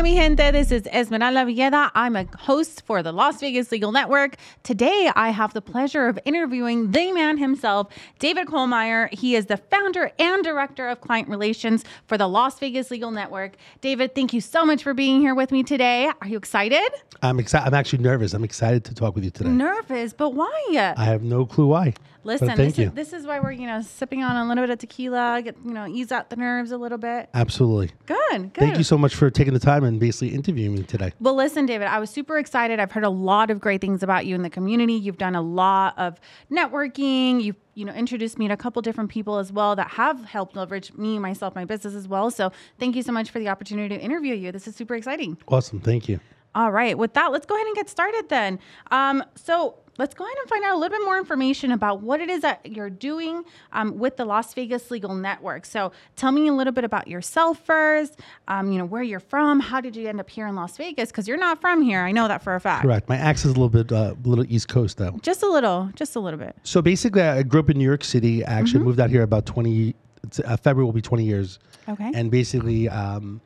Hola, mi gente. This is Esmeralda Villeda. I'm a host for the Las Vegas Legal Network. Today, I have the pleasure of interviewing the man himself, David Kohlmeier. He is the founder and director of client relations for the Las Vegas Legal Network. David, thank you so much for being here with me today. Are you excited? I'm excited. I'm actually nervous. I'm excited to talk with you today. Nervous, but why? I have no clue why. Listen, but thank this you. is this is why we're you know sipping on a little bit of tequila, get you know ease out the nerves a little bit. Absolutely. Good, good. Thank you so much for taking the time and basically interviewing me today. Well, listen, David, I was super excited. I've heard a lot of great things about you in the community. You've done a lot of networking. You've you know introduced me to a couple different people as well that have helped leverage me, myself, my business as well. So thank you so much for the opportunity to interview you. This is super exciting. Awesome. Thank you. All right, with that, let's go ahead and get started then. Um, so let's go ahead and find out a little bit more information about what it is that you're doing um, with the Las Vegas Legal Network. So tell me a little bit about yourself first. Um, you know where you're from. How did you end up here in Las Vegas? Because you're not from here. I know that for a fact. Correct. My accent's a little bit, uh, a little East Coast though. Just a little, just a little bit. So basically, I grew up in New York City. I Mm-hmm. actually moved out here about 20. It's, uh, February will be 20 years. Okay. And basically, um,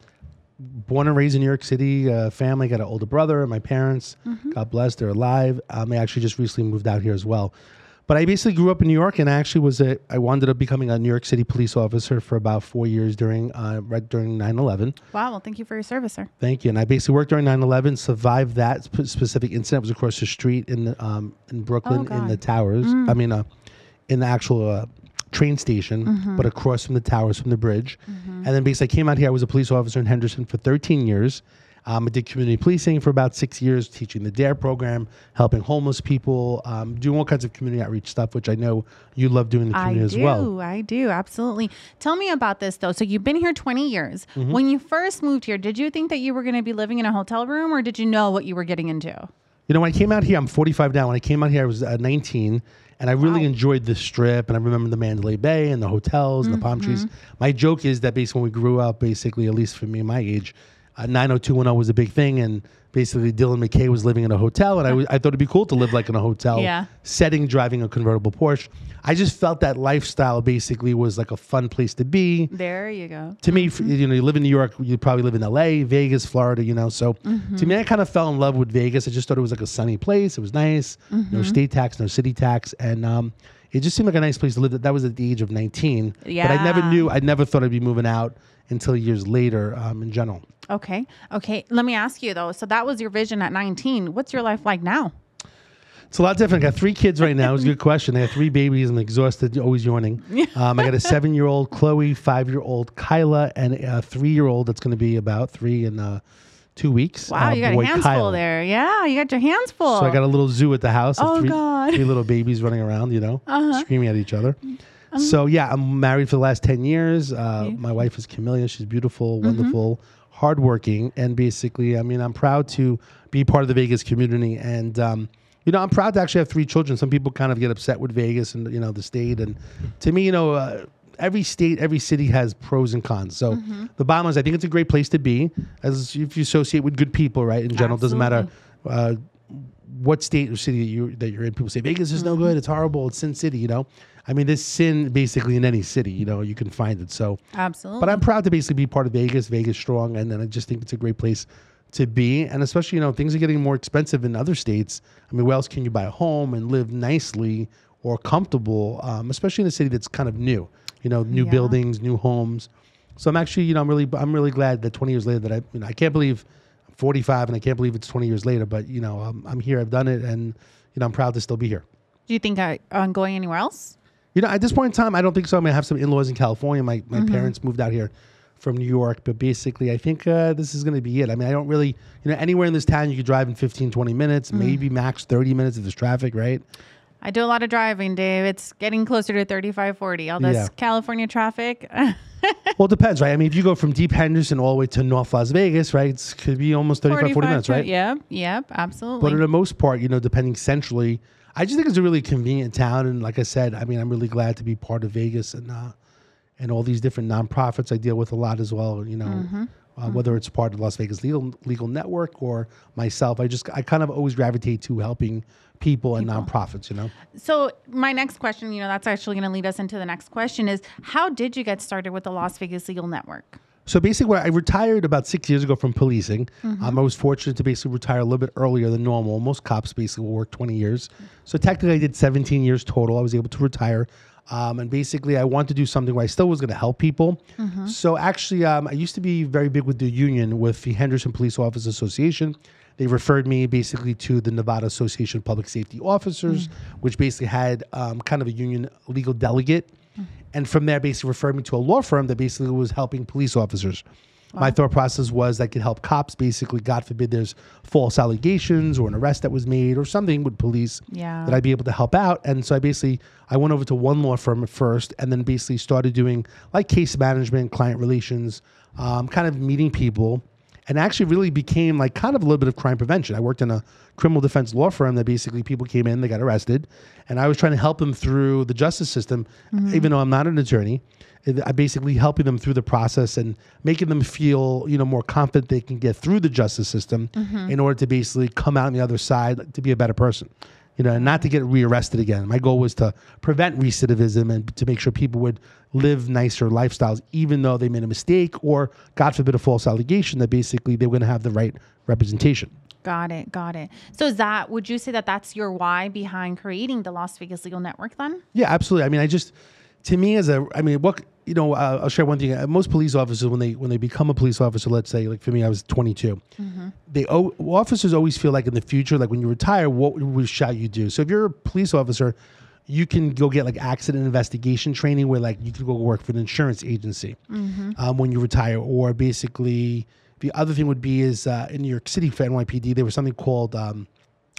born and raised in New York City. Uh, family got an older brother. My parents, Mm-hmm. God bless, they're alive. Um, I actually just recently moved out here as well. But I basically grew up in New York, and I actually was a. I wound up becoming a New York City police officer for about four years during uh, right during 9/11. wow. Well, thank you for your service, sir. Thank you. And I basically worked during 9/11, survived that sp- specific incident. It was across the street in the, um, in Brooklyn in Mm. the towers. I mean, uh, in the actual uh, train station, Mm-hmm. but across from the towers from the bridge. And then because I came out here. I was a police officer in Henderson for 13 years. Um, I did community policing for about six years, teaching the DARE program, helping homeless people, um, doing all kinds of community outreach stuff, which I know you love doing in the I community do. as well. I do. Absolutely. Tell me about this though. So you've been here 20 years. Mm-hmm. When you first moved here, did you think that you were going to be living in a hotel room or did you know what you were getting into? You know, when I came out here, I'm 45 now. When I came out here, I was uh, 19, and I really Wow. enjoyed the strip. And I remember the Mandalay Bay and the hotels and the palm trees. My joke is that basically when we grew up, basically, at least for me, my age, uh, 90210 was a big thing, and basically Dylan McKay was living in a hotel, and I thought it'd be cool to live like in a hotel Yeah. setting, driving a convertible Porsche. I just felt that lifestyle basically was like a fun place to be There you go. to me, you know, you live in New York, you probably live in LA, Vegas, Florida, you know. So to me, I kind of fell in love with Vegas. I just thought it was like a sunny place. It was nice, no state tax, no city tax, and um, it just seemed like a nice place to live. That was at the age of 19. Yeah. But I never knew, I never thought I'd be moving out until years later um, in general. Okay. Okay. Let me ask you though. So that was your vision at 19. What's your life like now? It's a lot different. I got three kids right now. It's a good question. I have three babies. I'm exhausted, always yawning. Um, I got a seven year old Chloe, five year old Kyla, and a three year old that's going to be about three in uh, two weeks. Wow, uh, you got your hands Kyle. full there. Yeah, you got your hands full. So I got a little zoo at the house. of Oh, three, God. three little babies running around, you know, Uh-huh. screaming at each other. Um, so yeah, I'm married for the last ten years. Uh, my wife is Camellia. She's beautiful, Mm-hmm. wonderful, hardworking, and basically, I mean, I'm proud to be part of the Vegas community. And um, you know, I'm proud to actually have three children. Some people kind of get upset with Vegas and you know the state. And to me, you know. Uh, Every state, every city has pros and cons. So Mm-hmm. the bottom line is, I think it's a great place to be, as if you associate with good people, right? In general, it doesn't matter uh, what state or city that you that you're in. People say Vegas is Mm-hmm. no good. It's horrible. It's sin city. You know, I mean, there's sin basically in any city. You know, you can find it. So, Absolutely. but I'm proud to basically be part of Vegas. Vegas strong, and then I just think it's a great place to be. And especially, you know, things are getting more expensive in other states. I mean, where else can you buy a home and live nicely or comfortable? Um, especially in a city that's kind of new. You know, new Yeah. buildings, new homes. So I'm actually, you know, I'm really, I'm really glad that 20 years later that I, you know, I can't believe I'm 45 and I can't believe it's 20 years later. But you know, I'm, I'm here. I've done it, and you know, I'm proud to still be here. Do you think I, on going anywhere else? You know, at this point in time, I don't think so. I mean, I have some in-laws in California. My my Mm-hmm. parents moved out here from New York, but basically, I think uh, this is going to be it. I mean, I don't really, you know, anywhere in this town you could drive in 15, 20 minutes, Mm. maybe max 30 minutes if there's traffic, right? I do a lot of driving, Dave. It's getting closer to 35, 40. All this Yeah. California traffic. Well, it depends, right? I mean, if you go from deep Henderson all the way to North Las Vegas, right, it could be almost 35, 40 minutes, right? Yep. Yep. Absolutely. But for the most part, you know, depending centrally, I just think it's a really convenient town. And like I said, I mean, I'm really glad to be part of Vegas and uh, and all these different nonprofits I deal with a lot as well. You know, Mm-hmm. uh, whether it's part of Las Vegas Legal Legal Network or myself, I just I kind of always gravitate to helping people and nonprofits. You know, So my next question, you know, that's actually going to lead us into the next question is how did you get started with the Las Vegas Legal Network? So basically, when I retired about six years ago from policing. Mm-hmm. Um, I was fortunate to basically retire a little bit earlier than normal. Most cops basically will work 20 years. So technically, I did 17 years total. I was able to retire. Um, and basically, I wanted to do something where I still was going to help people. Mm-hmm. So actually, um, I used to be very big with the union, with the Henderson Police Officers Association. They referred me basically to the Nevada Association of Public Safety Officers, which basically had um, kind of a union legal delegate. And from there, basically referred me to a law firm that basically was helping police officers. My thought process was that could help cops. Basically, God forbid, there's false allegations or an arrest that was made or something with police Yeah. that I'd be able to help out. And so I basically I went over to one law firm at first, and then basically started doing like case management, client relations, um, kind of meeting people, and actually really became like kind of a little bit of crime prevention. I worked in a criminal defense law firm that basically people came in, they got arrested, and I was trying to help them through the justice system, mm-hmm. even though I'm not an attorney. I basically helping them through the process and making them feel, you know, more confident they can get through the justice system mm-hmm. in order to basically come out on the other side to be a better person. You know, and not to get rearrested again. My goal was to prevent recidivism and to make sure people would live nicer lifestyles, even though they made a mistake or, God forbid, a false allegation that basically they were going to have the right representation. Got it. Got it. So is that would you say that that's your why behind creating the Las Vegas Legal Network then? Yeah, absolutely. I mean, I just to me as a, I mean, what you know, uh, I'll share one thing. Uh, most police officers, when they when they become a police officer, let's say, like for me, I was 22. They o- officers always feel like in the future, like when you retire, what would shall you do? So if you're a police officer, you can go get like accident investigation training, where like you can go work for an insurance agency um, when you retire, or basically the other thing would be is uh, in New York City for NYPD, there was something called. Um,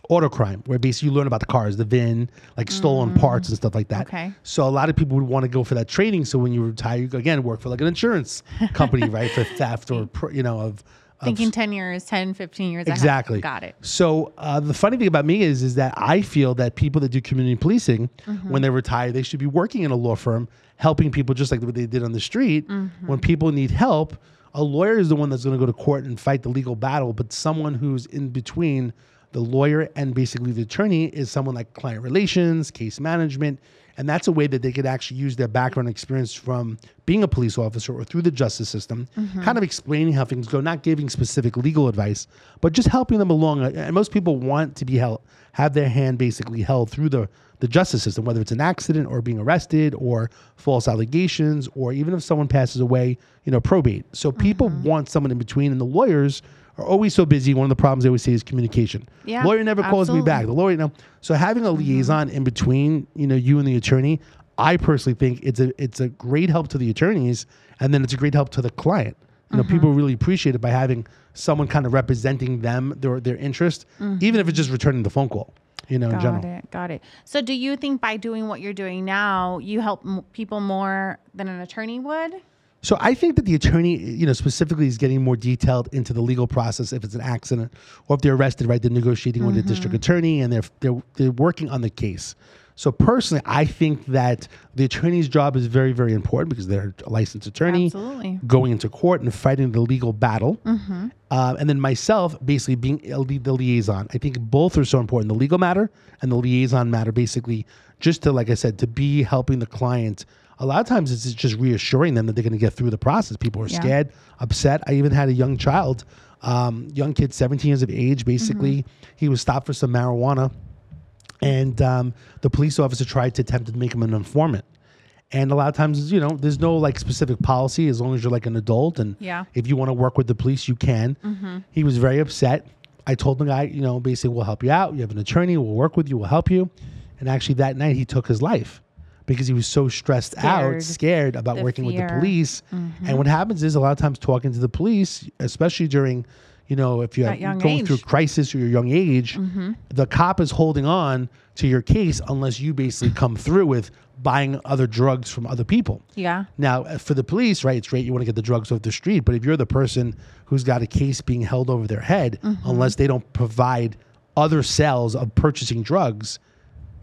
auto crime where basically you learn about the cars the vin like stolen parts and stuff like that Okay. so a lot of people would want to go for that training so when you retire you go again work for like an insurance company right for theft or you know of Thinking 10 years, 10, 15 years ahead. Exactly. Got it. So uh, the funny thing about me is, is that I feel that people that do community policing, when they retire, they should be working in a law firm, helping people just like what they did on the street. When people need help, a lawyer is the one that's going to go to court and fight the legal battle, but someone who's in between the lawyer and basically the attorney is someone like client relations, case management, and that's a way that they could actually use their background experience from being a police officer or through the justice system, mm-hmm. kind of explaining how things go, not giving specific legal advice, but just helping them along. Uh, and most people want to be held, have their hand basically held through the the justice system, whether it's an accident or being arrested or false allegations, or even if someone passes away, you know, probate. So people mm-hmm. want someone in between, and the lawyers are always so busy. One of the problems they always say is communication. Yeah, lawyer never calls me back. The lawyer, you know, so having a mm-hmm. liaison in between, you know, you and the attorney, I personally think it's a it's a great help to the attorneys, and then it's a great help to the client. You know, mm-hmm. people really appreciate it by having someone kind of representing them, their their interest, mm-hmm. even if it's just returning the phone call. You know, in Got general. it. Got it. So do you think by doing what you're doing now, you help m- people more than an attorney would? So I think that the attorney, you know, specifically is getting more detailed into the legal process if it's an accident or if they're arrested, right? They're negotiating with the district attorney and they're they're they're working on the case. So personally, I think that the attorney's job is very, very important because they're a licensed attorney Absolutely. going into court and fighting the legal battle. Uh, and then myself basically being the liaison. I think both are so important the legal matter and the liaison matter, basically, just to, like I said, to be helping the client. A lot of times it's just reassuring them that they're going to get through the process. People are Yeah. scared, upset. I even had a young child, um, young kid, 17 years of age, basically. He was stopped for some marijuana and um, the police officer tried to attempt to make him an informant. And a lot of times, you know, there's no like specific policy as long as you're like an adult and Yeah. if you want to work with the police, you can. He was very upset. I told the guy, you know, basically, we'll help you out. You have an attorney, we'll work with you, we'll help you. And actually, that night, he took his life because he was so stressed out, Scared. scared about The working with the fear. police. And mm-hmm. what happens is a lot of times talking to the police, especially during, you know, if you're going through age. crisis or your young age, mm-hmm. the cop is holding on to your case unless you basically come through with buying other drugs from other people. Yeah. Now, uh, for the police, right, it's great you want to get the drugs off the street, but if you're the person who's got a case being held over their head, mm-hmm. unless they don't provide other cells of purchasing drugs,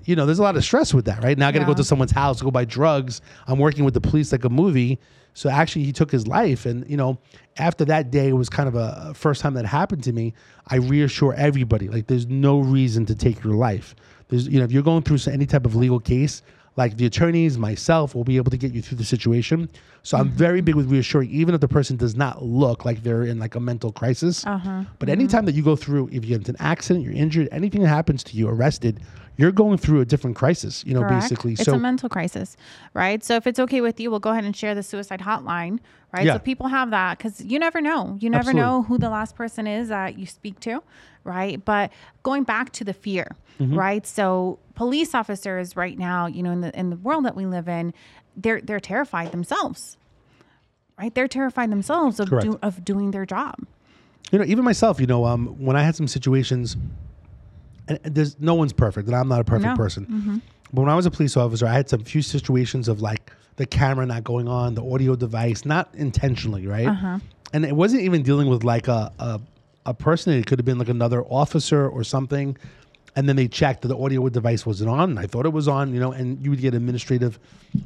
you know, there's a lot of stress with that, right? Now I got to go to someone's house, go buy drugs. I'm working with the police like a movie. So actually, he took his life. And, you know, after that day, it was kind of a first time that happened to me. I reassure everybody like, there's no reason to take your life. There's, you know, if you're going through any type of legal case, like the attorneys, myself, will be able to get you through the situation. So I'm very big with reassuring, even if the person does not look like they're in like a mental crisis. Uh-huh. But anytime that you go through, if you get into an accident, you're injured, anything that happens to you, arrested, you're going through a different crisis. You know, Correct. basically. It's so a mental crisis, right? So if it's okay with you, we'll go ahead and share the suicide hotline, right? Yeah. So people have that because you never know. You never Absolutely. know who the last person is that you speak to, right? But going back to the fear, Mm-hmm. right? So police officers right now, you know, in the in the world that we live in, they're they're terrified themselves, right? They're terrified themselves of do, of doing their job. you know, even myself, you know, um, when I had some situations, there's no one's perfect, and I'm not a perfect No. Mm-hmm. person. But when I was a police officer, I had some few situations of like the camera not going on, the audio device, not intentionally, right? Uh-huh. And it wasn't even dealing with like a, a a person. It could have been like another officer or something. And then they checked that the audio device wasn't on. And I thought it was on, you know, and you would get administrative,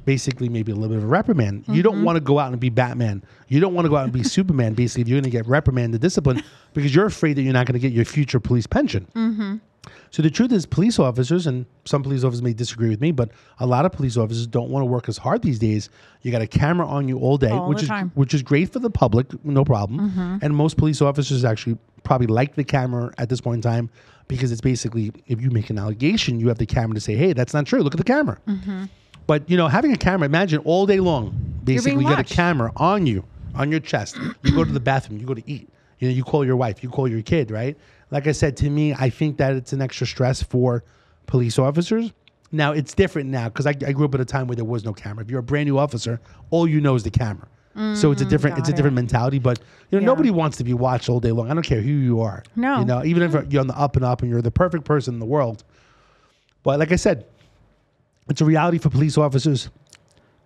basically maybe a little bit of a reprimand. You Mm-hmm. don't want to go out and be Batman. You don't want to go out and be Superman. Basically, if you're going to get reprimanded, discipline, because you're afraid that you're not going to get your future police pension. Mm-hmm. So the truth is, police officers, and some police officers may disagree with me, but a lot of police officers don't want to work as hard these days. You got a camera on you all day, All which is time. which is great for the public, no problem. Mm-hmm. And most police officers actually probably like the camera at this point in time because it's basically if you make an allegation, you have the camera to say, "Hey, that's not true. Look at the camera." Mm-hmm. But you know, having a camera, imagine all day long, basically you got a camera on you, on your chest. You go to the bathroom, you go to eat. You know, you call your wife, you call your kid, right? Like I said, to me, I think that it's an extra stress for police officers. Now it's different now because I, I grew up at a time where there was no camera. If you're a brand new officer, all you know is the camera. so it's a different it's a Mm, different it. mentality. But you know, Yeah. nobody wants to be watched all day long. I don't care who you are. No. You know, even if you're on the up and up and you're the perfect person in the world. But like I said, it's a reality for police officers.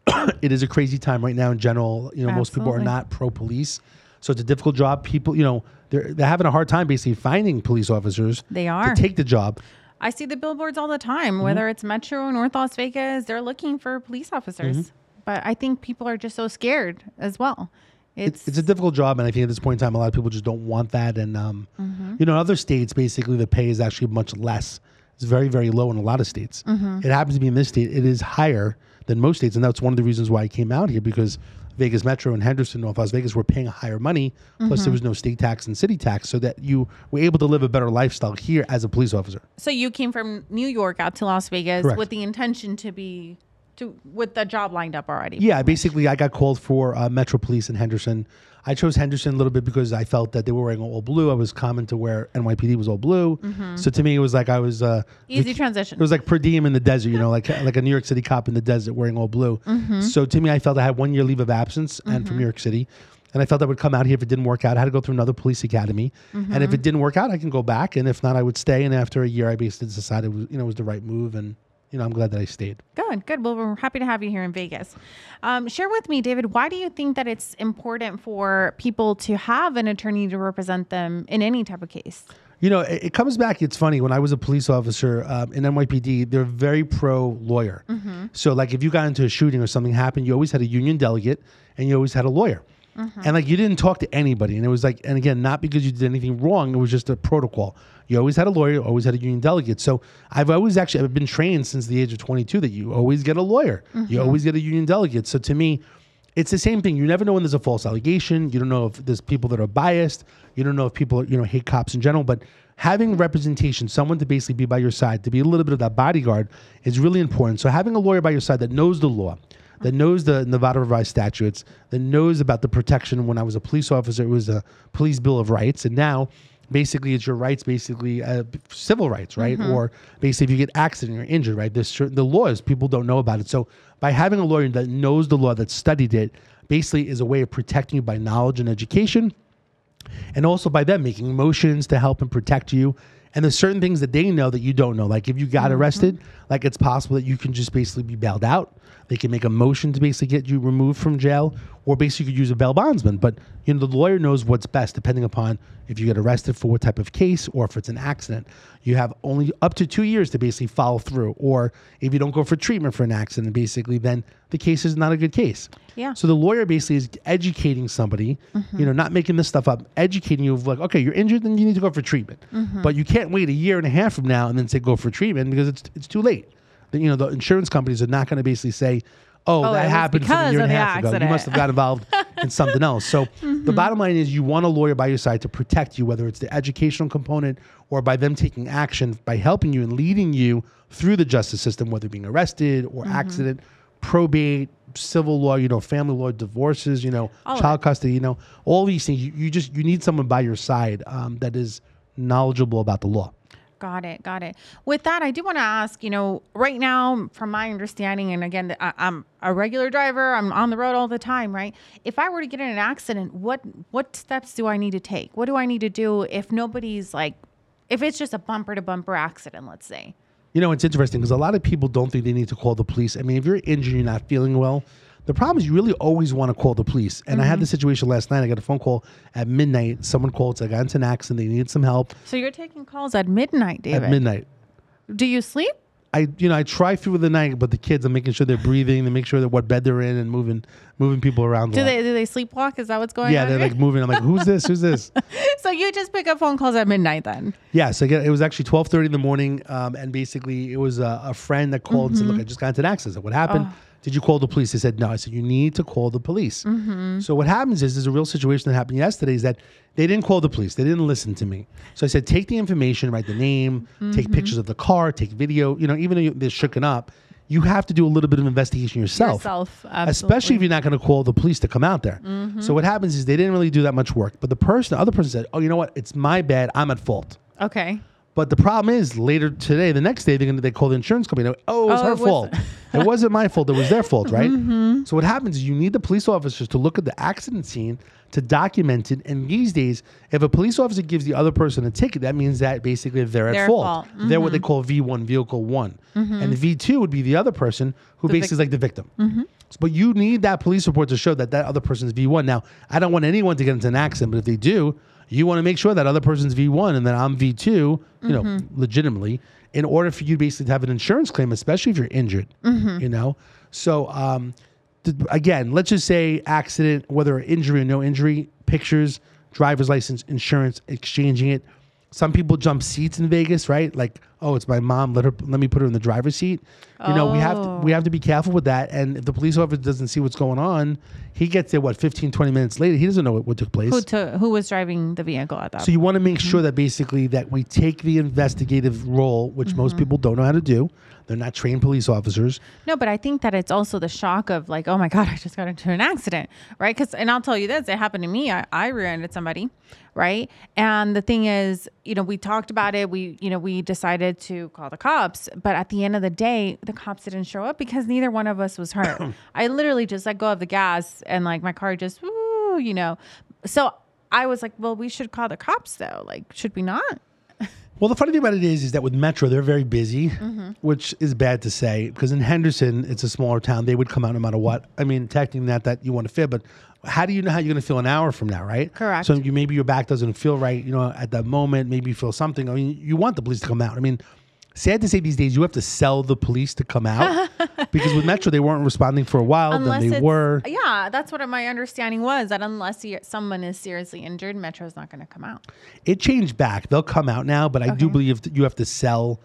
it is a crazy time right now in general. You know, most people are not pro police. So it's a difficult job. People, you know, they're they're having a hard time basically finding police officers They are. to take the job. I see the billboards all the time, Mm-hmm. whether it's Metro or North Las Vegas, they're looking for police officers. Mm-hmm. But I think people are just so scared as well. It's, It's, it's a difficult job, and I think at this point in time, a lot of people just don't want that. And um, Mm-hmm. you know, in other states, basically, the pay is actually much less. It's very, very low in a lot of states. Mm-hmm. It happens to be in this state; it is higher than most states, and that's one of the reasons why I came out here because Vegas Metro and Henderson, North Las Vegas, were paying higher money. Plus, Mm-hmm. there was no state tax and city tax, so that you were able to live a better lifestyle here as a police officer. so you came from New York out to Las Vegas Correct. with the intention to be to with the job lined up already. Yeah, basically, I got called for uh, Metro Police in Henderson. I chose Henderson a little bit because I felt that they were wearing all blue. I was common to wear NYPD was all blue. So to me, it was like I was uh, Mm-hmm. Easy transition. It was like per diem in the desert, you know, like like a New York City cop in the desert wearing all blue. Mm-hmm. So to me, I felt I had one year leave of absence and from New York City. And I felt I would come out here if it didn't work out. I had to go through another police academy, and Mm-hmm. if it didn't work out, I can go back. And if not, I would stay. And after a year, I basically decided it was, you know it was the right move, and you know I'm glad that I stayed. Good, good. Well, we're happy to have you here in Vegas. Um, share with me, David, why do you think that it's important for people to have an attorney to represent them in any type of case? You know, it, it comes back. It's funny when I was a police officer um, in NYPD, they're very pro lawyer. So, like, if you got into a shooting or something happened, you always had a union delegate and you always had a lawyer. And like, you didn't talk to anybody. And it was like, and again, not because you did anything wrong, it was just a protocol. You always had a lawyer, you always had a union delegate. So, I've always actually I've been trained since the age of 22 that you always get a lawyer, you mm-hmm. always get a union delegate. So, to me, it's the same thing. You never know when there's a false allegation. You don't know if there's people that are biased. You don't know if people you know hate cops in general. But having representation, someone to basically be by your side, to be a little bit of that bodyguard, is really important. So having a lawyer by your side that knows the law, that knows the Nevada revised statutes, that knows about the protection. When I was a police officer, it was a police bill of rights, and now basically it's your rights, basically uh, civil rights, right? Or basically if you get accident, you're injured, right? There's certain the laws people don't know about it. So by having a lawyer that knows the law, that studied it, basically is a way of protecting you by knowledge and education and also by them making motions to help and protect you. And there's certain things that they know that you don't know. Like if you got arrested, like it's possible that you can just basically be bailed out. They can make a motion to basically get you removed from jail, or basically you could use a bail bondsman. But you know the lawyer knows what's best depending upon if you get arrested for what type of case or if it's an accident. You have only up to two years to basically follow through. Or if you don't go for treatment for an accident, basically then the case is not a good case. Yeah. So the lawyer basically is educating somebody, mm-hmm. you know, not making this stuff up, educating you of like, okay, you're injured, then you need to go for treatment. Mm-hmm. But you can't wait a year and a half from now and then say go for treatment because it's it's too late. You know, the insurance companies are not going to basically say, "Oh, Oh, that happened from a year and a half ago. You must have got involved in something else." So the bottom line is, you want a lawyer by your side to protect you, whether it's the educational component or by them taking action by helping you and leading you through the justice system, whether being arrested or accident, probate. Civil law, you know, family law, divorces, you know, All child custody, you know, all these things. You, you just you need someone by your side um, that is knowledgeable about the law. Got it. Got it. With that, I do want to ask, you know, right now, from my understanding, and again, I, I'm a regular driver, I'm on the road all the time, right? If I were to get in an accident, what what steps do I need to take? What do I need to do if nobody's like, if it's just a bumper to bumper accident, let's say? You know, it's interesting because a lot of people don't think they need to call the police. I mean, if you're injured, you're not feeling well. The problem is you really always want to call the police. And I Mm-hmm. had this situation last night. I got a phone call at midnight. Someone called, said I got into an accident. They needed some help So you're taking calls at midnight, David. at midnight. Do you sleep? I, you know, I try through the night, but the kids, I'm making sure they're breathing. They make sure that what bed they're in and moving, moving people around. Do they do they sleepwalk? Is that what's going Yeah, on? Yeah, they're like moving. I'm like, who's this? Who's this? so you just pick up phone calls at midnight then? Yeah, so it was actually twelve thirty in the morning, um, and basically it was a, a friend that called and said, "Look, I just got into an accident. What happened? Did you call the police?" They said, "No." I said, "You need to call the police." Mm-hmm. So what happens is, there's a real situation that happened yesterday. Is that they didn't call the police. They didn't listen to me. So I said, "Take the information, write the name, take mm-hmm. pictures of the car, take video. You know, even though they're shooken up, you have to do a little bit of investigation yourself." Yourself, especially if you're not going to call the police to come out there. Mm-hmm. So what happens is they didn't really do that much work. But the person, the other person said, "Oh, you know what? It's my bad. I'm at fault." Okay. But the problem is later today, the next day, they're gonna they call the insurance company. Oh, it was Oh, her it fault. it wasn't my fault. It was their fault, right? Mm-hmm. So what happens is you need the police officers to look at the accident scene to document it. And these days, if a police officer gives the other person a ticket, that means that basically they're at Their fault. fault. They're what they mm-hmm. call V1, vehicle one, mm-hmm. and V2 would be the other person who basically vic- is like the victim. But you need that police report to show that that other person is V1. Now, I don't want anyone to get into an accident, but if they do, you want to make sure that other person's V1 and that I'm V2, you know, legitimately, in order for you basically to have an insurance claim, especially if you're injured, you know? So, um, th- again, let's just say accident, whether injury or no injury, pictures, driver's license, insurance, exchanging it. Some people jump seats in Vegas, right? Like, oh, it's my mom. Let her. Let me put her in the driver's seat. You know, we have to we have to be oh. careful with that. And if the police officer doesn't see what's going on, he gets there what 15, 20 minutes later. He doesn't know what, what took place. Who to, who was driving the vehicle at that? So you want to make sure that basically that we take the investigative role, which most mm-hmm. people don't know how to do. They're not trained police officers. No, but I think that it's also the shock of like, oh my God, I just got into an accident, right? Because, and I'll tell you this, it happened to me. I, I rear-ended somebody, right? And the thing is, you know, we talked about it. We, you know, we decided to call the cops, but at the end of the day, the cops didn't show up because neither one of us was hurt. I literally just let go of the gas and like my car just, woo, you know. So I was like, well, we should call the cops though. Like, should we not? Well, the funny thing about it is, is that with Metro, they're very busy, Mm-hmm. which is bad to say because in Henderson, it's a smaller town. They would come out no matter what. I mean, technically not that you want to fit, but how do you know how you're going to feel an hour from now, right? Correct. So you maybe your back doesn't feel right, you know, at that moment. Maybe you feel something. I mean, you want the police to come out. I mean, sad to say, these days you have to sell the police to come out because with Metro they weren't responding for a while. Unless then they were. yeah, that's what my understanding was that unless someone is seriously injured, Metro's not going to come out. It changed back. They'll come out now, but I do believe that you have to sell.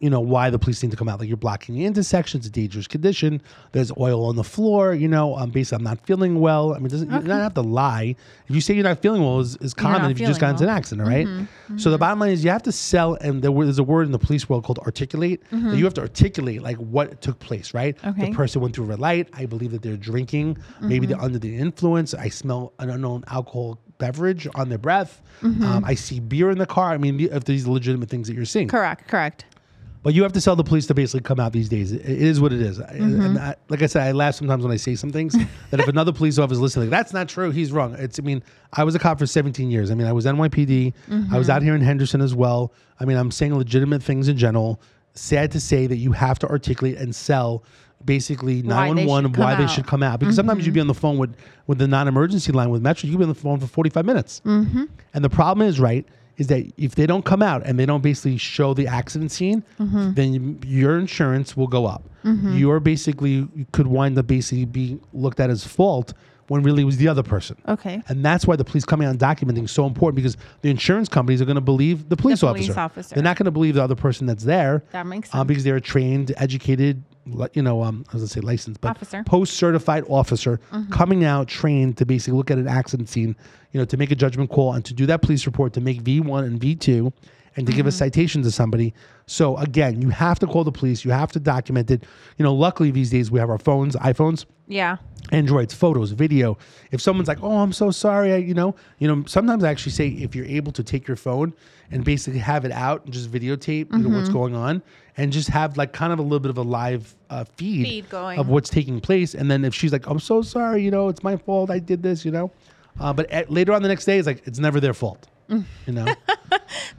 You know why the police need to come out? Like you're blocking the intersection. It's a dangerous condition. There's oil on the floor. You know, um, basically, I'm not feeling well. I mean, doesn't you don't have to lie. If you say you're not feeling well, is, is common if you just got feeling into an well. Mm-hmm. accident, right? So the bottom line is you have to sell, and there, there's a word in the police world called articulate. That you have to articulate like what took place, right? Mm-hmm. Okay. The person went through a red light. I believe that they're drinking. Maybe Mm-hmm. they're under the influence. I smell an unknown alcohol beverage on their breath. Mm-hmm. Um, I see beer in the car. I mean, if these legitimate things that you're seeing, Correct, correct. But you have to sell the police to basically come out these days. It, is what it is. Mm-hmm. And I, like I said, I laugh sometimes when I say some things that if another police officer is listening, like, that's not true. He's wrong. It's. I mean, I was a cop for 17 years. I mean, I was NYPD. I was out Mm-hmm. here in Henderson as well. I mean, I'm saying legitimate things in general. Sad to say that you have to articulate and sell basically Why they 911 should why they should come out because sometimes you'd be on the phone with with the non-emergency line with Metro. you'd be on the phone for 45 minutes. Mm-hmm. And the problem is, right, is that if they don't come out and they don't basically show the accident scene, Mm-hmm. then your insurance will go up. You're basically you could wind up basically being looked at as fault when really it was the other person. Okay. And that's why the police coming out and documenting is so important because the insurance companies are going to believe the police, police officer. officer. They're not going to believe the other person that's there. That makes uh, sense. because they're trained, educated, you know, um, I was to say licensed, but. Mm-hmm. post certified officer coming out trained to basically look at an accident scene, you know, to make a judgment call and to do that police report to make V1 and V2 and to give a Mm-hmm. citation to somebody. So again, you have to call the police. You have to document it. You know, luckily these days we have our phones, iPhones. Yeah. Androids, photos, video. If someone's like, "Oh, I'm so sorry," I, you know, you know, sometimes I actually say if you're able to take your phone and basically have it out and just videotape, you know, what's going on, and just have like kind of a little bit of a live uh, feed, Feed going. of what's taking place, and then if she's like, "I'm so sorry," you know, it's my fault, I did this, you know, uh, but at, later on the next day, it's like it's never their fault, you know.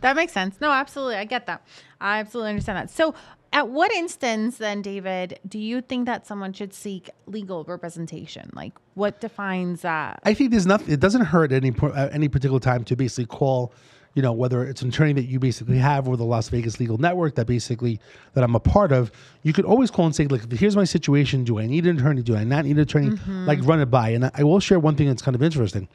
That makes sense. No, absolutely. I get that. I absolutely understand that. So, at what instance then, David, do you think that someone should seek legal representation? Like, what defines that? I think there's nothing. It doesn't hurt at any at any particular time to basically call, you know, whether it's an attorney that you basically have or the Las Vegas legal network that basically that I'm a part of. You could always call and say, like, here's my situation. Do I need an attorney? Do I not need an attorney? Mm-hmm. Like, run it by. And I will share one thing that's kind of interesting.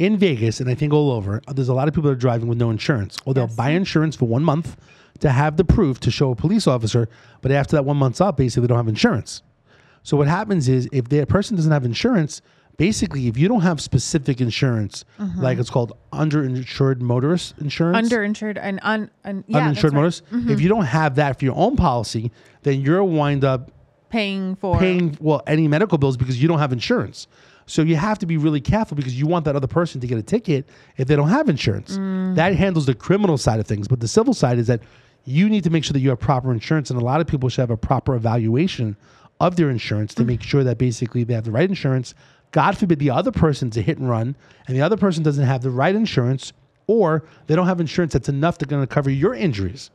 In Vegas, and I think all over, there's a lot of people that are driving with no insurance, or they'll Yes. buy insurance for one month to have the proof to show a police officer, but after that one month's up, basically they don't have insurance. So what happens is if the person doesn't have insurance, basically if you don't have specific insurance, like it's called underinsured motorist insurance, Underinsured and un, un yeah, uninsured right. Mm-hmm. motorist, if you don't have that for your own policy, then you're wind up paying for paying well any medical bills because you don't have insurance. So you have to be really careful because you want that other person to get a ticket if they don't have insurance. Mm. That handles the criminal side of things, but the civil side is that you need to make sure that you have proper insurance, and a lot of people should have a proper evaluation of their insurance Mm. to make sure that basically they have the right insurance. God forbid the other person's a hit and run, and the other person doesn't have the right insurance, or they don't have insurance that's enough to going to cover your injuries.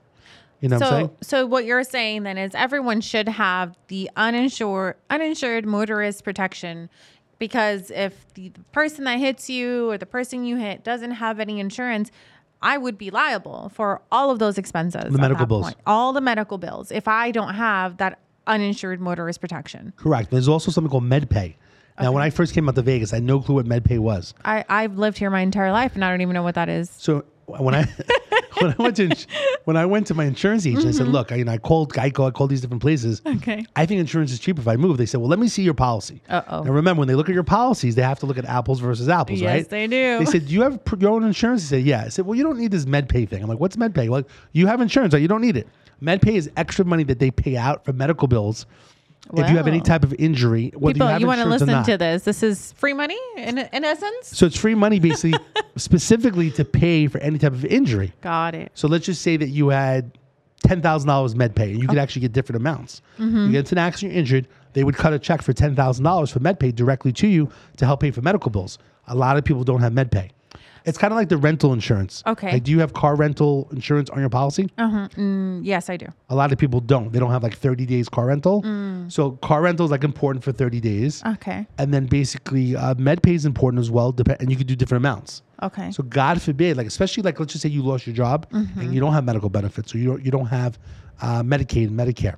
You know what I'm saying? So, so what you're saying then is everyone should have the uninsured uninsured motorist protection because if the person that hits you or the person you hit doesn't have any insurance, I would be liable for all of those expenses. at medical bills. point. all the medical bills if I don't have that uninsured motorist protection. Correct. There's also something called MedPay. Now, when I first came out to Vegas, I had no clue what MedPay was. I I've lived here my entire life and I don't even know what that is. So when I when I went to ins- when I went to my insurance agent, I said, mm-hmm. "Look, I, you know, I called Geico, I called these different places. Okay. I think insurance is cheap if I move." They said, "Well, let me see your policy." Uh-oh. Now remember, when they look at your policies, they have to look at apples versus apples, Yes, right? they do. They said, "Do you have pr- your own insurance?" They said, "Yeah." I said, "Well, you don't need this MedPay thing." I'm like, "What's MedPay?" Well, you have insurance, right? You don't need it. MedPay is extra money that they pay out for medical bills if you have any type of injury. Whether People, you, have to do? you want to listen to this? This is free money in in essence. So it's free money, basically, specifically to pay for any type of injury. Got it. So let's just say that you had ten thousand dollars med pay, and you could actually get different amounts. Mm-hmm. You get into an accident, you're injured, they would cut a check for ten thousand dollars for med pay directly to you to help pay for medical bills. A lot of people don't have med pay. It's kind of like the rental insurance. Okay. Like, do you have car rental insurance on your policy? Uh-huh. Mm, yes, I do. A lot of people don't. They don't have like 30 days car rental. So car rental is like important for 30 days. Okay. And then basically, uh, med pay is important as well. Dep- and you could do different amounts. Okay. So God forbid, like especially like let's just say you lost your job and you don't have medical benefits, or you don't you don't have uh, Medicaid and Medicare.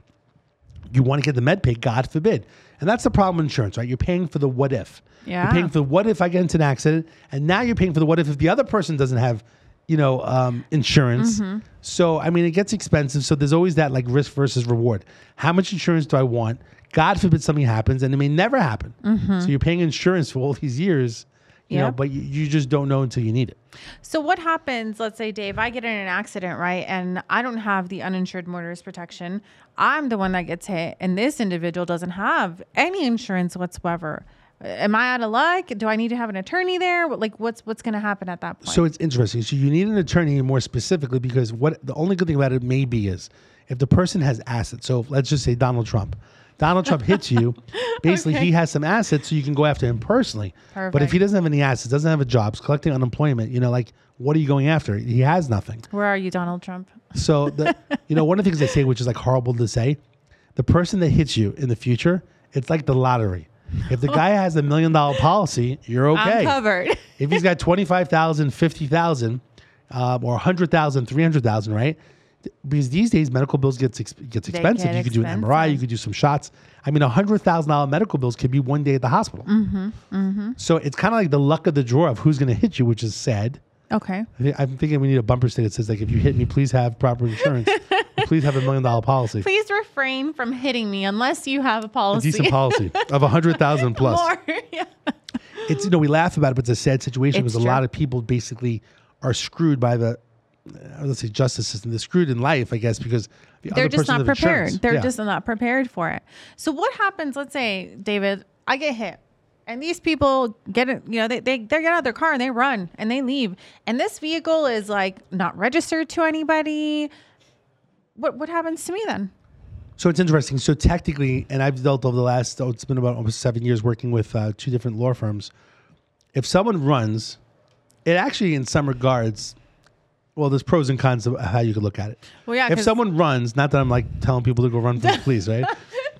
You want to get the med pay, God forbid, and that's the problem with insurance, right? You're paying for the what if. Yeah. You're paying for the what if I get into an accident, and now you're paying for the what if if the other person doesn't have, you know, um, insurance. So I mean, it gets expensive. So there's always that like risk versus reward. How much insurance do I want? God forbid something happens, and it may never happen. So you're paying insurance for all these years. You know, but you, you just don't know until you need it. So what happens? Let's say, Dave, I get in an accident, right, and I don't have the uninsured motorist protection. I'm the one that gets hit, and this individual doesn't have any insurance whatsoever. Am I out of luck? Do I need to have an attorney there? Like, what's what's going to happen at that point? So it's interesting. So you need an attorney more specifically because what the only good thing about it may be is if the person has assets. So let's just say Donald Trump. Donald Trump hits you. Basically, Okay. he has some assets, so you can go after him personally. But if he doesn't have any assets, doesn't have a job, is collecting unemployment, you know, like what are you going after? He has nothing. Where are you, Donald Trump? So the, you know, one of the things they say, which is like horrible to say, the person that hits you in the future, it's like the lottery. If the guy has a million dollar policy, you're okay I'm covered. if he's got 25,000, 50,000, um, or 100,000, 300,000, right? Because these days medical bills gets ex- gets expensive. you could do an MRI, you could do some shots. I mean, a hundred thousand dollar medical bills could be one day at the hospital. Mm-hmm, So it's kind of like the luck of the draw of who's going to hit you, which is sad. Okay. I thi- I'm thinking we need a bumper sticker that says like, if you hit me, please have proper insurance. please have a million dollar policy, Please refrain from hitting me unless you have a a policy. decent policy of a hundred thousand plus. More. yeah. It's you know we laugh about it, but it's a sad situation It's because a lot of people basically are screwed by the uh, let's say justice system. They're screwed in life, I guess, because the They're other just not prepared. insurance. They're Yeah. just not prepared for it. So what happens? Let's say, David, I get hit. And these people get it, you know, they, they, they get out of their car and they run and they leave. And this vehicle is like not registered to anybody. What what happens to me then? So it's interesting. So technically, and I've dealt over the last, oh, it's been about almost seven years working with uh, two different law firms. If someone runs, it actually, in some regards, well, there's pros and cons of how you could look at it. Well, yeah, If someone runs, not that I'm like telling people to go run from the police, right?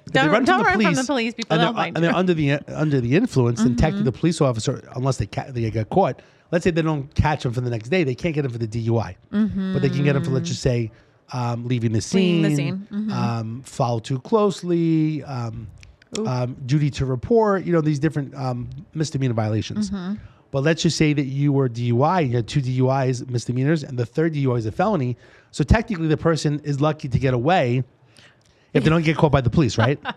If they Don't- don't run from the police, people, and they're, find and they're. Mm-hmm. under the under the influence, then technically the police officer, unless they ca- they get caught, let's say they don't catch them for the next day, they can't get them for the DUI, but they can get them for let's just say um, leaving the scene, Leaving the scene. Mhm. um, follow too closely, um, um, duty to report, you know, these different um, misdemeanor violations. But let's just say that you were DUI, you had two DUIs, misdemeanors, and the third DUI is a felony. So technically, the person is lucky to get away if they don't get caught by the police, right?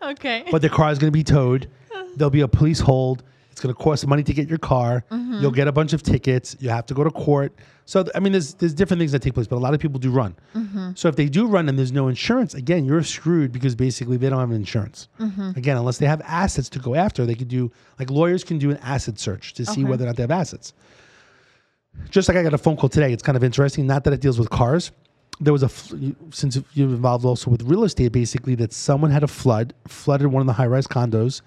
Okay. but the car is going to be towed. There'll be a police hold. It's going to cost money to get your car. Mm-hmm. You'll get a bunch of tickets. You have to go to court. So I mean, there's there's different things that take place, but a lot of people do run. Mm-hmm. So if they do run and there's no insurance, again, you're screwed because basically they don't have insurance. Mm-hmm. Again, unless they have assets to go after, they could do like lawyers can do an asset search to see Okay. whether or not they have assets. Just like I got a phone call today, it's kind of interesting. Not that it deals with cars. There was a since you're involved also with real estate, basically that someone had a flood, flooded one of the high-rise condos,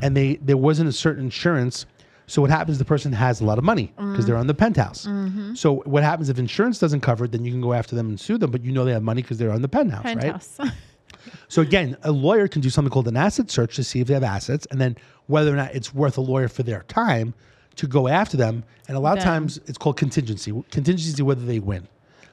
and they there wasn't a certain insurance. So what happens? The person has a lot of money because they're on the penthouse. So what happens if insurance doesn't cover it? Then you can go after them and sue them, but you know they have money because they're on the penthouse, right? Penthouse. So again, a lawyer can do something called an asset search to see if they have assets, and then whether or not it's worth a lawyer for their time to go after them. And a lot of times, it's called contingency. Contingency is whether they win.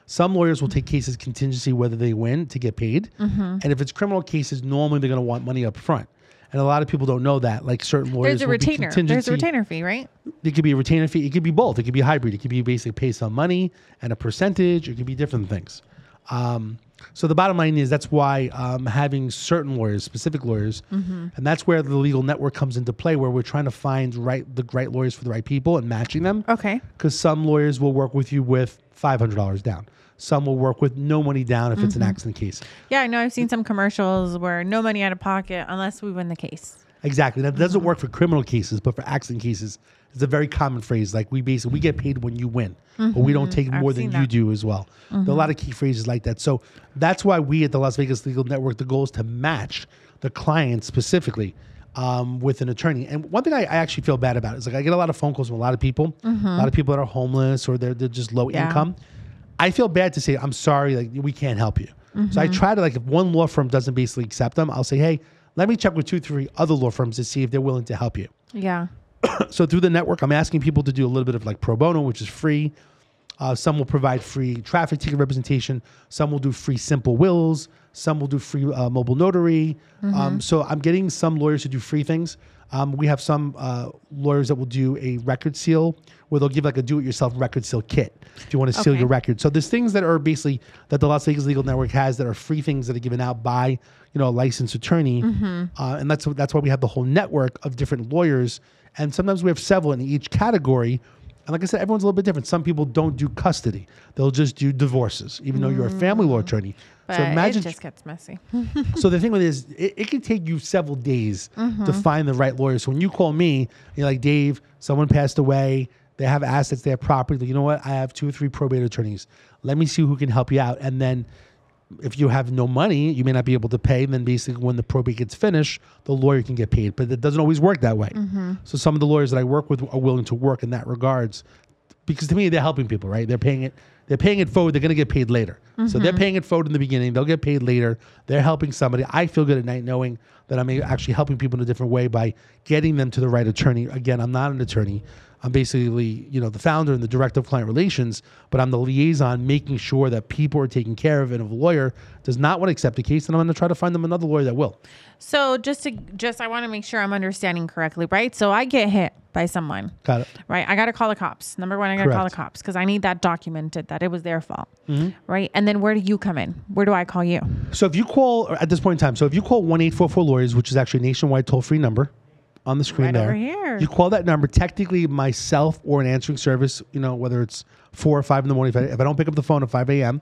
Some lawyers will take cases contingency whether they win to get paid, Mm-hmm. and if it's criminal cases, normally they're going to want money up front. And a lot of people don't know that. Like certain lawyers, There's a retainer. There's a retainer fee, right? it could be a retainer fee. It could be both. It could be a hybrid. It could be basically pay some money and a percentage. It could be different things. Um, so the bottom line is that's why um, having certain lawyers, specific lawyers, Mm-hmm. and that's where the legal network comes into play, where we're trying to find right the right lawyers for the right people and matching them. Okay. Because some lawyers will work with you with five hundred dollars down. Some will work with no money down if Mm-hmm. it's an accident case. Yeah, I know. I've seen some commercials where no money out of pocket unless we win the case. Exactly. That doesn't Mm-hmm. work for criminal cases, but for accident cases, it's a very common phrase. Like we basically we get paid when you win, but we don't take Mm-hmm. I've more than you that. Mm-hmm. do as well. There are a lot of key phrases like that. So that's why we at the Las Vegas Legal Network, the goal is to match the client specifically um, with an attorney. And one thing I, I actually feel bad about is like I get a lot of phone calls from a lot of people, a lot of people that are homeless or they're, they're just low Mm-hmm. Yeah. income. I feel bad to say, I'm sorry, like we can't help you. So Mm-hmm. I try to like if one law firm doesn't basically accept them, I'll say, hey, let me check with two, three other law firms to see if they're willing to help you. Yeah. So through the network, I'm asking people to do a little bit of like pro bono, which is free. Uh, some will provide free traffic ticket representation. Some will do free simple wills. Some will do free uh, mobile notary. Um, so I'm getting some lawyers to do free things. Um, we have some uh, lawyers that will do a record seal where they'll give like a do-it-yourself record seal kit if you want to seal Okay. your record. So there's things that are basically that the Las Vegas Legal Network has that are free things that are given out by you know a licensed attorney, uh, and that's that's why we have the whole network of different lawyers. And sometimes we have several in each category. And like I said, everyone's a little bit different. Some people don't do custody; they'll just do divorces, even though you're a family law mm. attorney. But so imagine it just gets messy. so the thing with it is, it, it can take you several days to mm-hmm. find the right lawyer. So when you call me, you're like, Dave, someone passed away. They have assets. They have property. You know what? I have two or three probate attorneys. Let me see who can help you out. And then, if you have no money, you may not be able to pay. And then basically, when the probate gets finished, the lawyer can get paid. But it doesn't always work that way. Mm-hmm. So some of the lawyers that I work with are willing to work in that regards because to me they're helping people, right? They're paying it. They're paying it forward. They're going to get paid later. So they're mm-hmm. paying it forward in the beginning. They'll get paid later. They're helping somebody. I feel good at night knowing that I'm actually helping people in a different way by getting them to the right attorney. Again, I'm not an attorney. I'm basically, you know, the founder and the director of client relations, but I'm the liaison making sure that people are taken care of. And if a lawyer does not want to accept a case, then I'm going to try to find them another lawyer that will. So just to just I want to make sure I'm understanding correctly, right? So I get hit by someone. Got it. Right. I got to call the cops. Number one, I got to call the cops because I need that documented that it was their fault. Mm-hmm. Right. And then where do you come in? Where do I call you? So if you call at this point in time, so if you call one eight four four lawyers, which is actually a nationwide toll free number on the screen Right there, over here. you call that number. Technically, myself or an answering service, you know, whether it's four or five in the morning, if I, if I don't pick up the phone at five a.m.,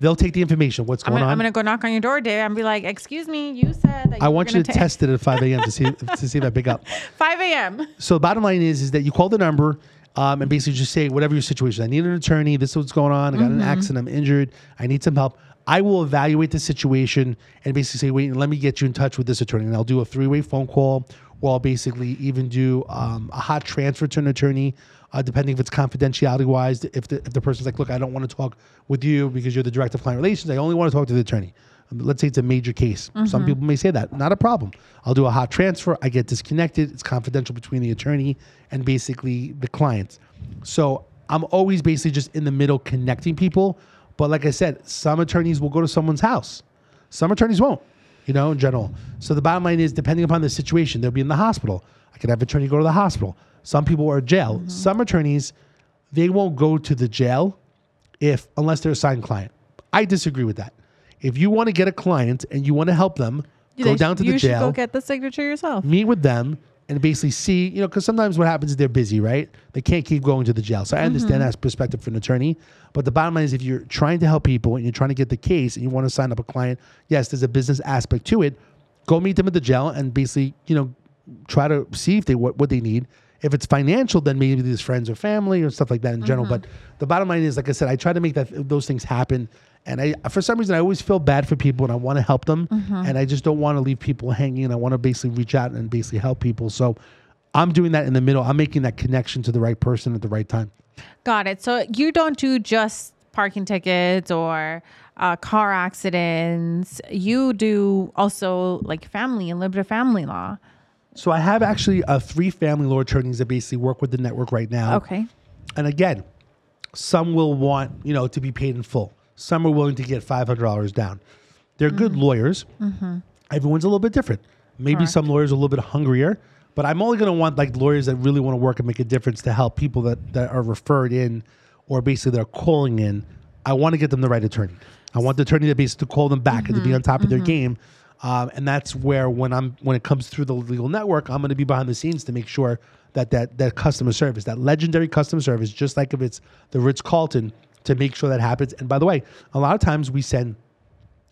they'll take the information. What's I'm going gonna, on? I'm gonna go knock on your door, Dave, and be like, "Excuse me, you said that." You I want you to test it at five a.m. to see to see if I pick up. 5 a.m. So the bottom line is is that you call the number um, and basically just say whatever your situation. I need an attorney. This is what's going on. I got an accident. I'm injured. I need some help. I will evaluate the situation and basically say, wait, let me get you in touch with this attorney. And I'll do a three-way phone call, or I'll basically even do um, a hot transfer to an attorney, uh, depending if it's confidentiality wise. If the, if the person's like, look, I don't want to talk with you because you're the director of client relations. I only want to talk to the attorney. Um, Let's say it's a major case. Some people may say that. Not a problem. I'll do a hot transfer. I get disconnected. It's confidential between the attorney and basically the client. So I'm always basically just in the middle connecting people. But like I said, some attorneys will go to someone's house. Some attorneys won't, you know, in general. So the bottom line is depending upon the situation, they'll be in the hospital. I could have an attorney go to the hospital. Some people are in jail. Mm-hmm. Some attorneys, they won't go to the jail if unless they're a signed client. I disagree with that. If you want to get a client and you want to help them, go down to you the should jail go get the signature yourself. meet with them and basically see, you know, because sometimes what happens is they're busy, right? They can't keep going to the jail. So I mm-hmm. understand that perspective for an attorney. But the bottom line is if you're trying to help people and you're trying to get the case and you want to sign up a client, yes, there's a business aspect to it. Go meet them at the jail and basically, you know, try to see if they what, what they need. If it's financial, then maybe these friends or family or stuff like that in general. Mm-hmm. But the bottom line is, like I said, I try to make that those things happen. And I, for some reason, I always feel bad for people, and I want to help them, mm-hmm. and I just don't want to leave people hanging. And I want to basically reach out and basically help people. So I'm doing that in the middle. I'm making that connection to the right person at the right time. Got it. So you don't do just parking tickets or uh, car accidents. You do also like family and limited family law. So I have actually uh, three family law attorneys that basically work with the network right now. Okay. And again, some will want, you know, to be paid in full. Some are willing to get $500 down. They're good lawyers. Everyone's a little bit different. Maybe Correct. some lawyers are a little bit hungrier, but I'm only going to want like lawyers that really want to work and make a difference to help people that, that are referred in or basically they're calling in. I want to get them the right attorney. I want the attorney to basically call them back and to be on top of their game. Um, and that's where when I'm when it comes through the legal network, I'm going to be behind the scenes to make sure that that that customer service, that legendary customer service, just like if it's the Ritz Carlton, to make sure that happens. And by the way, a lot of times we send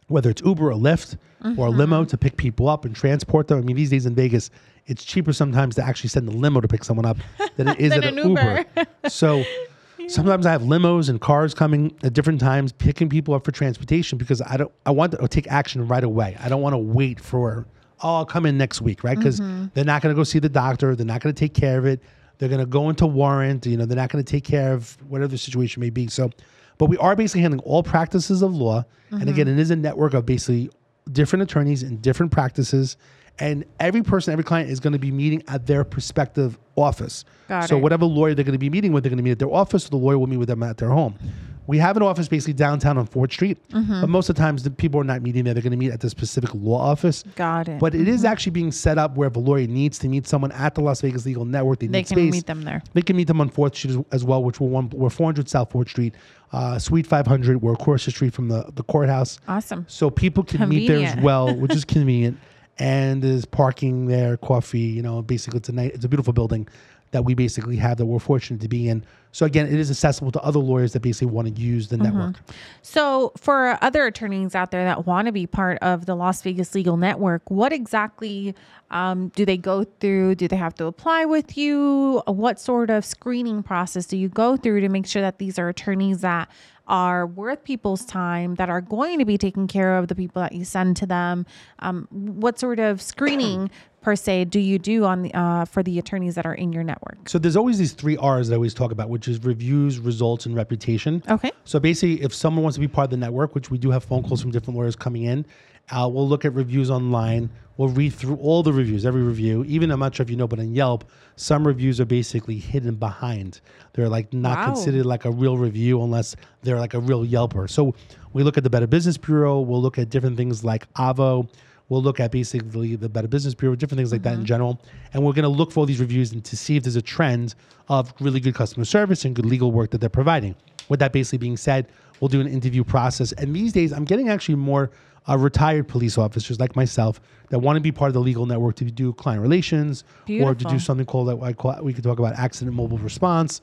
whether it's Uber or Lyft or a limo Mm-hmm. to pick people up and transport them. I mean, these days in Vegas, it's cheaper sometimes to actually send a limo to pick someone up than it is Than at an an Uber. Uber. so sometimes I have limos and cars coming at different times, picking people up for transportation because I don't. I want to take action right away. I don't want to wait for oh, I'll come in next week, right? Because Mm-hmm. they're not going to go see the doctor. They're not going to take care of it. They're going to go into warrant. You know, they're not going to take care of whatever the situation may be. So, but we are basically handling all practices of law. Mm-hmm. And again, it is a network of basically different attorneys in different practices. And every person, every client is going to be meeting at their prospective office. Got so it. whatever lawyer they're going to be meeting with, they're going to meet at their office, or the lawyer will meet with them at their home. We have an office basically downtown on Fourth Street, Mm-hmm. but most of the times the people are not meeting there. They're going to meet at the specific law office. Got it. But it is actually being set up where if a lawyer needs to meet someone at the Las Vegas Legal Network, they, they need can space. meet them there. They can meet them on Fourth Street as, well, which we're one we're 400 South Fourth Street, uh, Suite 500. We're across the street from the the courthouse, Awesome. so people can meet there as well, which is convenient. And there's parking there, coffee. You know, basically it's a nice, it's a beautiful building that we basically have that we're fortunate to be in. So again, it is accessible to other lawyers that basically want to use the Mm-hmm. network. So, for other attorneys out there that want to be part of the Las Vegas Legal Network, what exactly um, do they go through? Do they have to apply with you? What sort of screening process do you go through to make sure that these are attorneys that are worth people's time, that are going to be taking care of the people that you send to them? Um, what sort of screening per se do you do on the, uh, for the attorneys that are in your network? So there's always these three R's that I always talk about, which is reviews, results, and reputation. Okay. So basically, if someone wants to be part of the network, which we do have phone calls from different lawyers coming in, Uh, we'll look at reviews online. We'll read through all the reviews, every review. Even I'm not sure if you know, but on Yelp, some reviews are basically hidden behind. They're like not Wow. considered like a real review unless they're like a real Yelper. So we look at the Better Business Bureau. We'll look at different things like Avvo. We'll look at basically the Better Business Bureau, different things like that in general. And we're going to look for all these reviews and to see if there's a trend of really good customer service and good legal work that they're providing. With that basically being said, we'll do an interview process. And these days, I'm getting actually more uh, retired police officers like myself that want to be part of the legal network to do client relations or to do something called that I call we could talk about accident mobile response,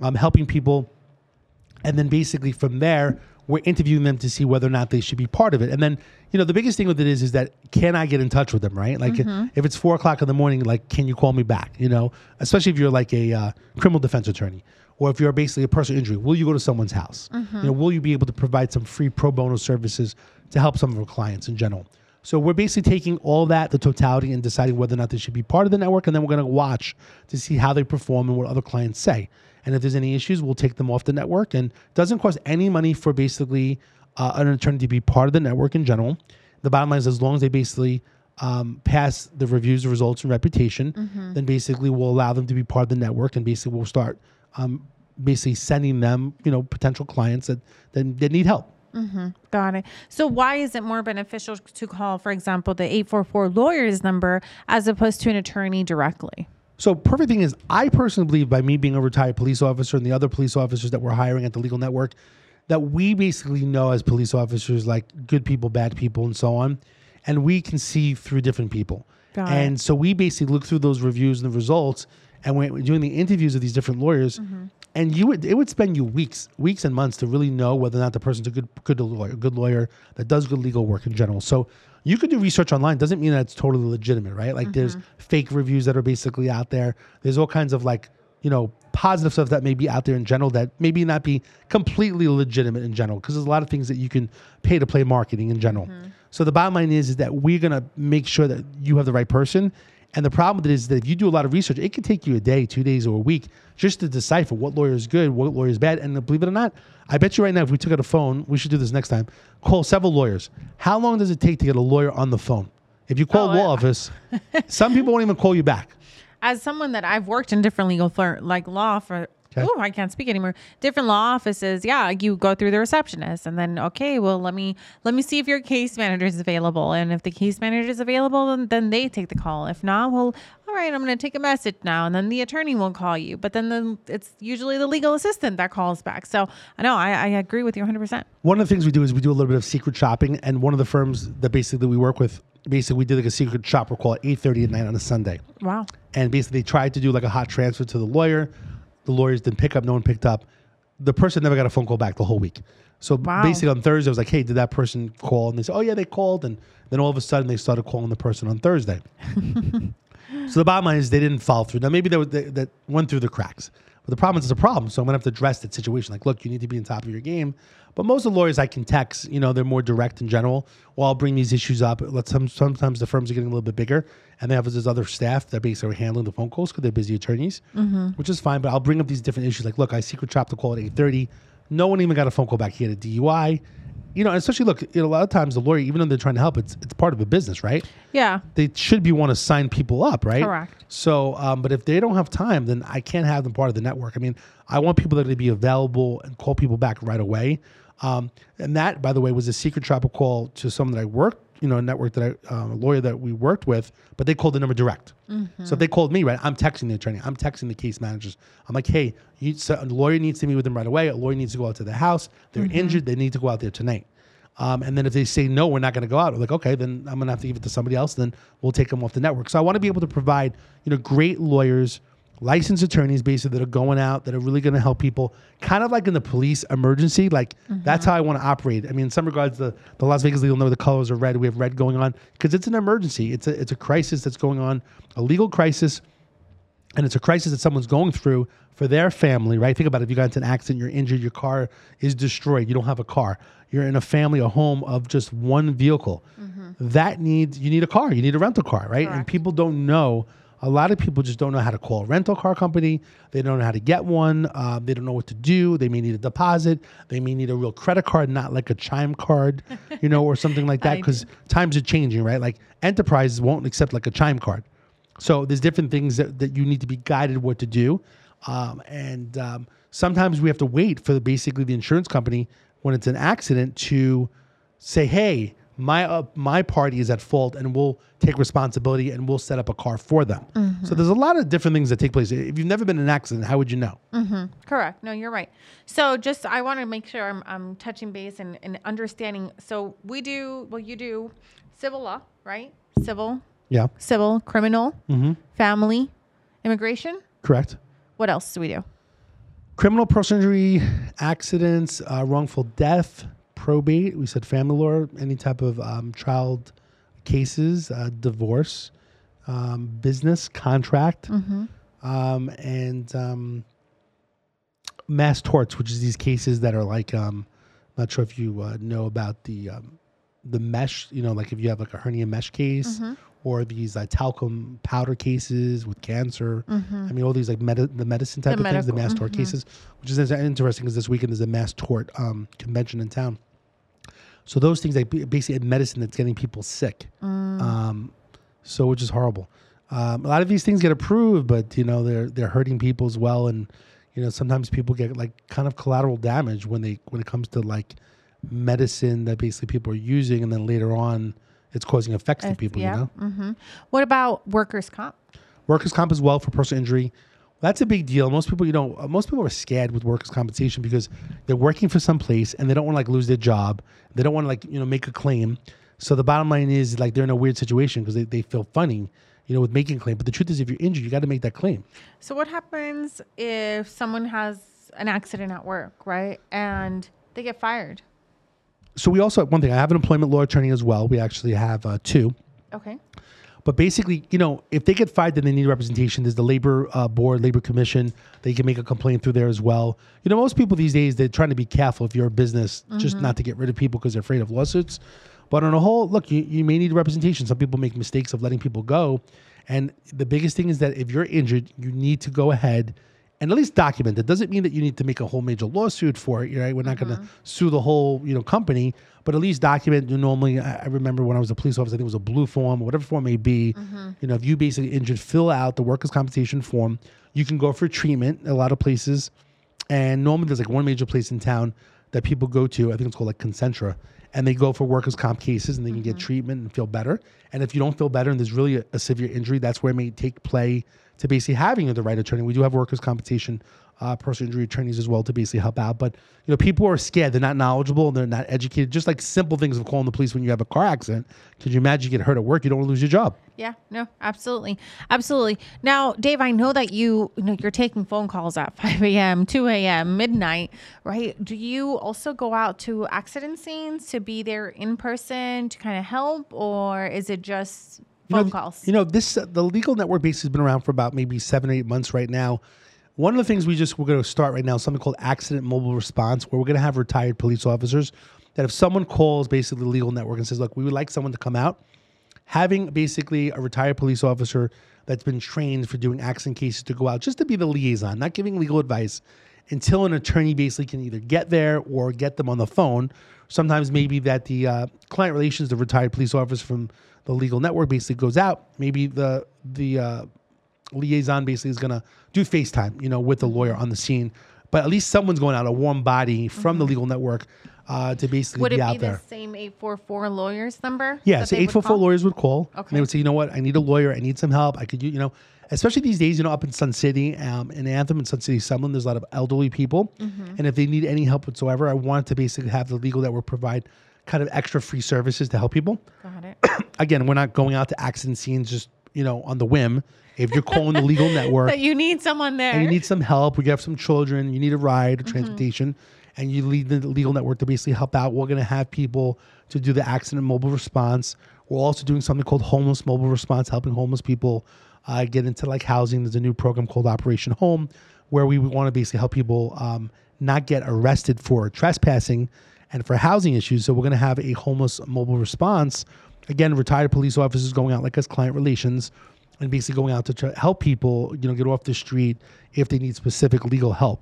um, helping people. And then basically from there we're interviewing them to see whether or not they should be part of it. And then you know the biggest thing with it is is that can i get in touch with them right? Like if it's four o'clock in the morning like can you call me back you know? Especially if you're like a uh, criminal defense attorney or if you're basically a personal injury will you go to someone's house? You know will you be able to provide some free pro bono services to help some of our clients in general so we're basically taking all that, the totality, and deciding whether or not they should be part of the network, and then we're going to watch to see how they perform and what other clients say. And if there's any issues, we'll take them off the network. And it doesn't cost any money for basically uh, an attorney to be part of the network in general. The bottom line is, as long as they basically um, pass the reviews, results, and reputation, then basically we'll allow them to be part of the network, and basically we'll start um, basically sending them, you know, potential clients that that, that need help. Mm-hmm. Got it. So why is it more beneficial to call, for example, the 844 lawyers number as opposed to an attorney directly? So perfect thing is, I personally believe by me being a retired police officer and the other police officers that we're hiring at the legal network, that we basically know as police officers like good people, bad people, and so on, and we can see through different people. Got it. and so we basically look through those reviews and the results, and we're doing the interviews of these different lawyers. Mm-hmm. And you would it would spend you weeks, weeks and months to really know whether or not the person's a good good lawyer, good lawyer that does good legal work in general. So you could do research online. Doesn't mean that it's totally legitimate, right? Like there's mm-hmm. fake reviews that are basically out there. There's all kinds of like you know positive stuff that may be out there in general that maybe not be completely legitimate in general because there's a lot of things that you can pay to play marketing in general. Mm-hmm. So the bottom line is is that we're gonna make sure that you have the right person. And the problem with it is that if you do a lot of research, it could take you a day, two days, or a week just to decipher what lawyer is good, what lawyer is bad. And believe it or not, I bet you right now, if we took out a phone, we should do this next time. Call several lawyers. How long does it take to get a lawyer on the phone? If you call Oh, law I- office, some people won't even call you back. As someone that I've worked in different legal fir- like law for Okay. oh I can't speak anymore. Different law offices, yeah, you go through the receptionist and then okay, well let me let me see if your case manager is available, and if the case manager is available, then, then they take the call. If not, well, all right, I'm going to take a message now, and then the attorney will call you. But then the, it's usually the legal assistant that calls back. So I know I, agree with you 100. percent One of the things we do is we do a little bit of secret shopping, and one of the firms that basically we work with, basically we did like a secret shopper call eight thirty at night on a Sunday. Wow. and basically they tried to do like a hot transfer to the lawyer. The lawyers didn't pick up. No one picked up. The person never got a phone call back the whole week. So Wow. basically on Thursday, I was like, "Hey, did that person call?" And they said, "Oh yeah, they called." And then all of a sudden, they started calling the person on Thursday. so the bottom line is they didn't follow through. Now maybe that was- that that went through the cracks. But the problem is it's a problem. So I'm gonna have to address that situation. Like, look, you need to be on top of your game. But most of the lawyers I can text, you know, they're more direct in general. Well, I'll bring these issues up. Let's some, sometimes the firms are getting a little bit bigger, and they have this other staff that basically are handling the phone calls because they're busy attorneys, which is fine. But I'll bring up these different issues. Like, look, I secret chopped the call at eight thirty. No one even got a phone call back. He had a DUI. You know, especially look, you know, a lot of times the lawyer, even though they're trying to help, it's it's part of a business, right? Yeah. they should be want to sign people up, right? Correct. So, um, but if they don't have time, then I can't have them part of the network. I mean, I want people that are going to be available and call people back right away. Um, and that, by the way, was a secret shopper call to someone that I worked, you know, a network that I, um, a lawyer that we worked with, but they called the number direct. So if they called me, right, I'm texting the attorney, I'm texting the case managers. I'm like, hey, you, so a lawyer needs to meet with them right away. A lawyer needs to go out to the house. They're injured. They need to go out there tonight. Um, and then if they say no, we're not going to go out. We're like, okay, then I'm going to have to give it to somebody else. Then we'll take them off the network. So I want to be able to provide, you know, great lawyers, licensed attorneys, basically that are going out that are really going to help people, kind of like in the police emergency. Like that's mm-hmm. how I want to operate. I mean, in some regards, the the Las Vegas legal know the colors are red. We have red going on because it's an emergency. It's a it's a crisis that's going on, a legal crisis and it's a crisis that someone's going through for their family, right? Think about it. If you got into an accident, you're injured, your car is destroyed, you don't have a car. You're in a family, a home of just one vehicle. Mm-hmm. That needs you need a car. You need a rental car, right? And people don't know A lot of people just don't know how to call a rental car company. They don't know how to get one. Uh, they don't know what to do. They may need a deposit. They may need a real credit card, not like a chime card, you know, or something like that. Because times are changing, right? Like enterprises won't accept like a chime card. So there's different things that, that you need to be guided what to do. Um, and um, sometimes we have to wait for the, basically the insurance company when it's an accident to say, hey, my uh, my party is at fault and we'll take responsibility and we'll set up a car for them. So there's a lot of different things that take place. If you've never been in an accident, how would you know? mm-hmm. Correct. No, you're right. So just I want to make sure I'm, I'm touching base and, and understanding. So we do well. You do civil law, right? Civil, Yeah, civil, criminal, family, immigration. correct. What else do we do? Criminal personal injury, accidents, uh, wrongful death, probate. We said family law, any type of um, child cases, uh, divorce, um, business contract, um, and um, mass torts, which is these cases that are like, um, not sure if you uh, know about the um, the mesh. You know, like if you have like a hernia mesh case. Or these uh, talcum powder cases with cancer. I mean, all these like medi- the medicine type The of things, the mass tort cases, which is interesting because this weekend is a mass tort um, convention in town. So those things like ba- basically medicine that's getting people sick. Um, so which is horrible. Um, a lot of these things get approved, but you know they're they're hurting people as well, and you know sometimes people get like kind of collateral damage when they when it comes to like medicine that basically people are using, and then later on it's causing effects to people. yeah. You know, hmm What about workers' comp? workers' comp as well for personal injury. That's a big deal. Most people, you know, uh, most people are scared with workers' compensation because they're working for some place and they don't want to like lose their job. They don't want to like you know make a claim. So the bottom line is like they're in a weird situation because they, they feel funny, you know, with making a claim. But the truth is, if you're injured, you got to make that claim. So what happens if someone has an accident at work, right, and they get fired? So we also one thing. I have an employment law attorney as well. We actually have uh, two. Okay. But basically, you know, if they get fired, then they need representation. There's the labor uh, board, labor commission. They can make a complaint through there as well. You know, most people these days they're trying to be careful if you're a business, just not to get rid of people because they're afraid of lawsuits. But on a whole, look, you, you may need representation. Some people make mistakes of letting people go, and the biggest thing is that if you're injured, you need to go ahead and at least document it. Doesn't mean that you need to make a whole major lawsuit for it. Right? We're not going to uh-huh. sue the whole you know company, but at least document. You normally, I remember when I was a police officer, I think it was a blue form or whatever form it may be. Mm-hmm. You know, if you basically injured, fill out the workers' compensation form. You can go for treatment. A lot of places, and normally there's like one major place in town that people go to. I think it's called like Concentra, and they go for workers' comp cases, and they can get mm-hmm. treatment and feel better. And if you don't feel better, and there's really a, a severe injury, that's where it may take play to basically having the right attorney. We do have workers' compensation, uh, personal injury attorneys as well to basically help out. But you know, people are scared; they're not knowledgeable, and they're not educated. Just like simple things of calling the police when you have a car accident. Could you imagine you get hurt at work? You don't lose your job. Yeah, no, absolutely. Absolutely. Now, Dave, I know that you, you know, you're taking phone calls at 5 a.m., 2 a.m., midnight, right? Do you also go out to accident scenes to be there in person to kind of help, or is it just You phone know, calls? You know, this uh, the legal network base has been around for about maybe seven, or eight months right now. One of the things we just we're going to start right now is something called accident mobile response, where we're going to have retired police officers that if someone calls basically the legal network and says, "Look, we would like someone to come out," having basically a retired police officer that's been trained for doing accident cases to go out just to be the liaison, not giving legal advice until an attorney basically can either get there or get them on the phone. Sometimes maybe that the uh, client relations, the retired police officer from the legal network basically goes out. Maybe the the uh, liaison basically is going to do FaceTime, you know, with the lawyer on the scene. But at least someone's going out, a warm body from the legal network uh, to basically Would be it out be there. the same 844 lawyers number? Yeah, so they would eight four four lawyers would call. And Okay. they would say, you know what, I need a lawyer. I need some help. I could, you know, especially these days, you know, up in Sun City, um, in Anthem and Sun City, Summerlin, there's a lot of elderly people, Mm-hmm. and if they need any help whatsoever, I want to basically have the legal that network provide kind of extra free services to help people. Got it. Again, we're not going out to accident scenes just you know on the whim. If you're calling the legal network But you need someone there. and you need some help, we have some children, you need a ride or transportation, and you lead the legal network to basically help out. We're going to have people to do the accident mobile response. We're also doing something called homeless mobile response, helping homeless people uh, get into like housing. There's a new program called Operation Home, where we want to basically help people um, not get arrested for trespassing and for housing issues. So we're going to have a homeless mobile response. Again, retired police officers going out like us, client relations and basically going out to help people, you know, get off the street if they need specific legal help.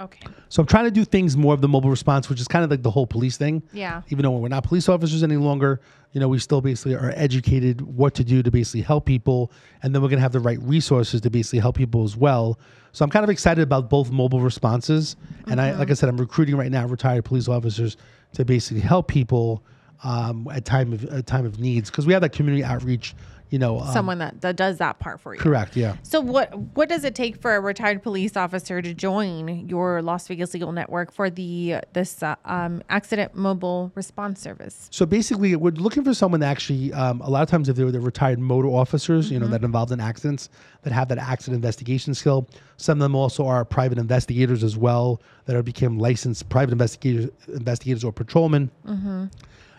Okay. So I'm trying to do things more of the mobile response, which is kind of like the whole police thing. Yeah. Even though we're not police officers any longer, you know, we still basically are educated what to do to basically help people, and then we're gonna have the right resources to basically help people as well. So I'm kind of excited about both mobile responses, and I, like I said, I'm recruiting right now retired police officers to basically help people um, at time of at time of needs because we have that community outreach. You know, um, Someone that, that does that part for you. correct, yeah. So what what does it take for a retired police officer to join your Las Vegas Legal Network for the this uh, um, accident mobile response service? So basically, we're looking for someone that actually, um, a lot of times, if they're, they're retired motor officers, you know, that involved in accidents, that have that accident investigation skill. Some of them also are private investigators as well, that are become licensed private investigators, investigators or patrolmen.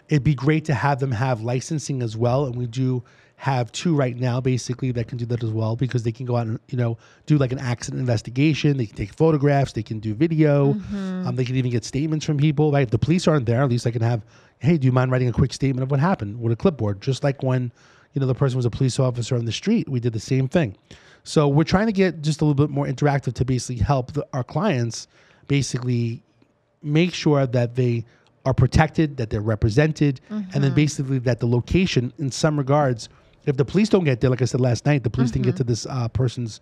It'd be great to have them have licensing as well, and we do have two right now, basically, that can do that as well because they can go out and you know do like an accident investigation. They can take photographs, they can do video, um, they can even get statements from people. Right, if the police aren't there, at least I can have, hey, do you mind writing a quick statement of what happened with a clipboard, just like when you know the person was a police officer on the street. We did the same thing. So we're trying to get just a little bit more interactive to basically help the, our clients basically make sure that they are protected, that they're represented, and then basically that the location, in some regards, if the police don't get there, like I said last night, the police didn't get mm-hmm. to this uh, person's.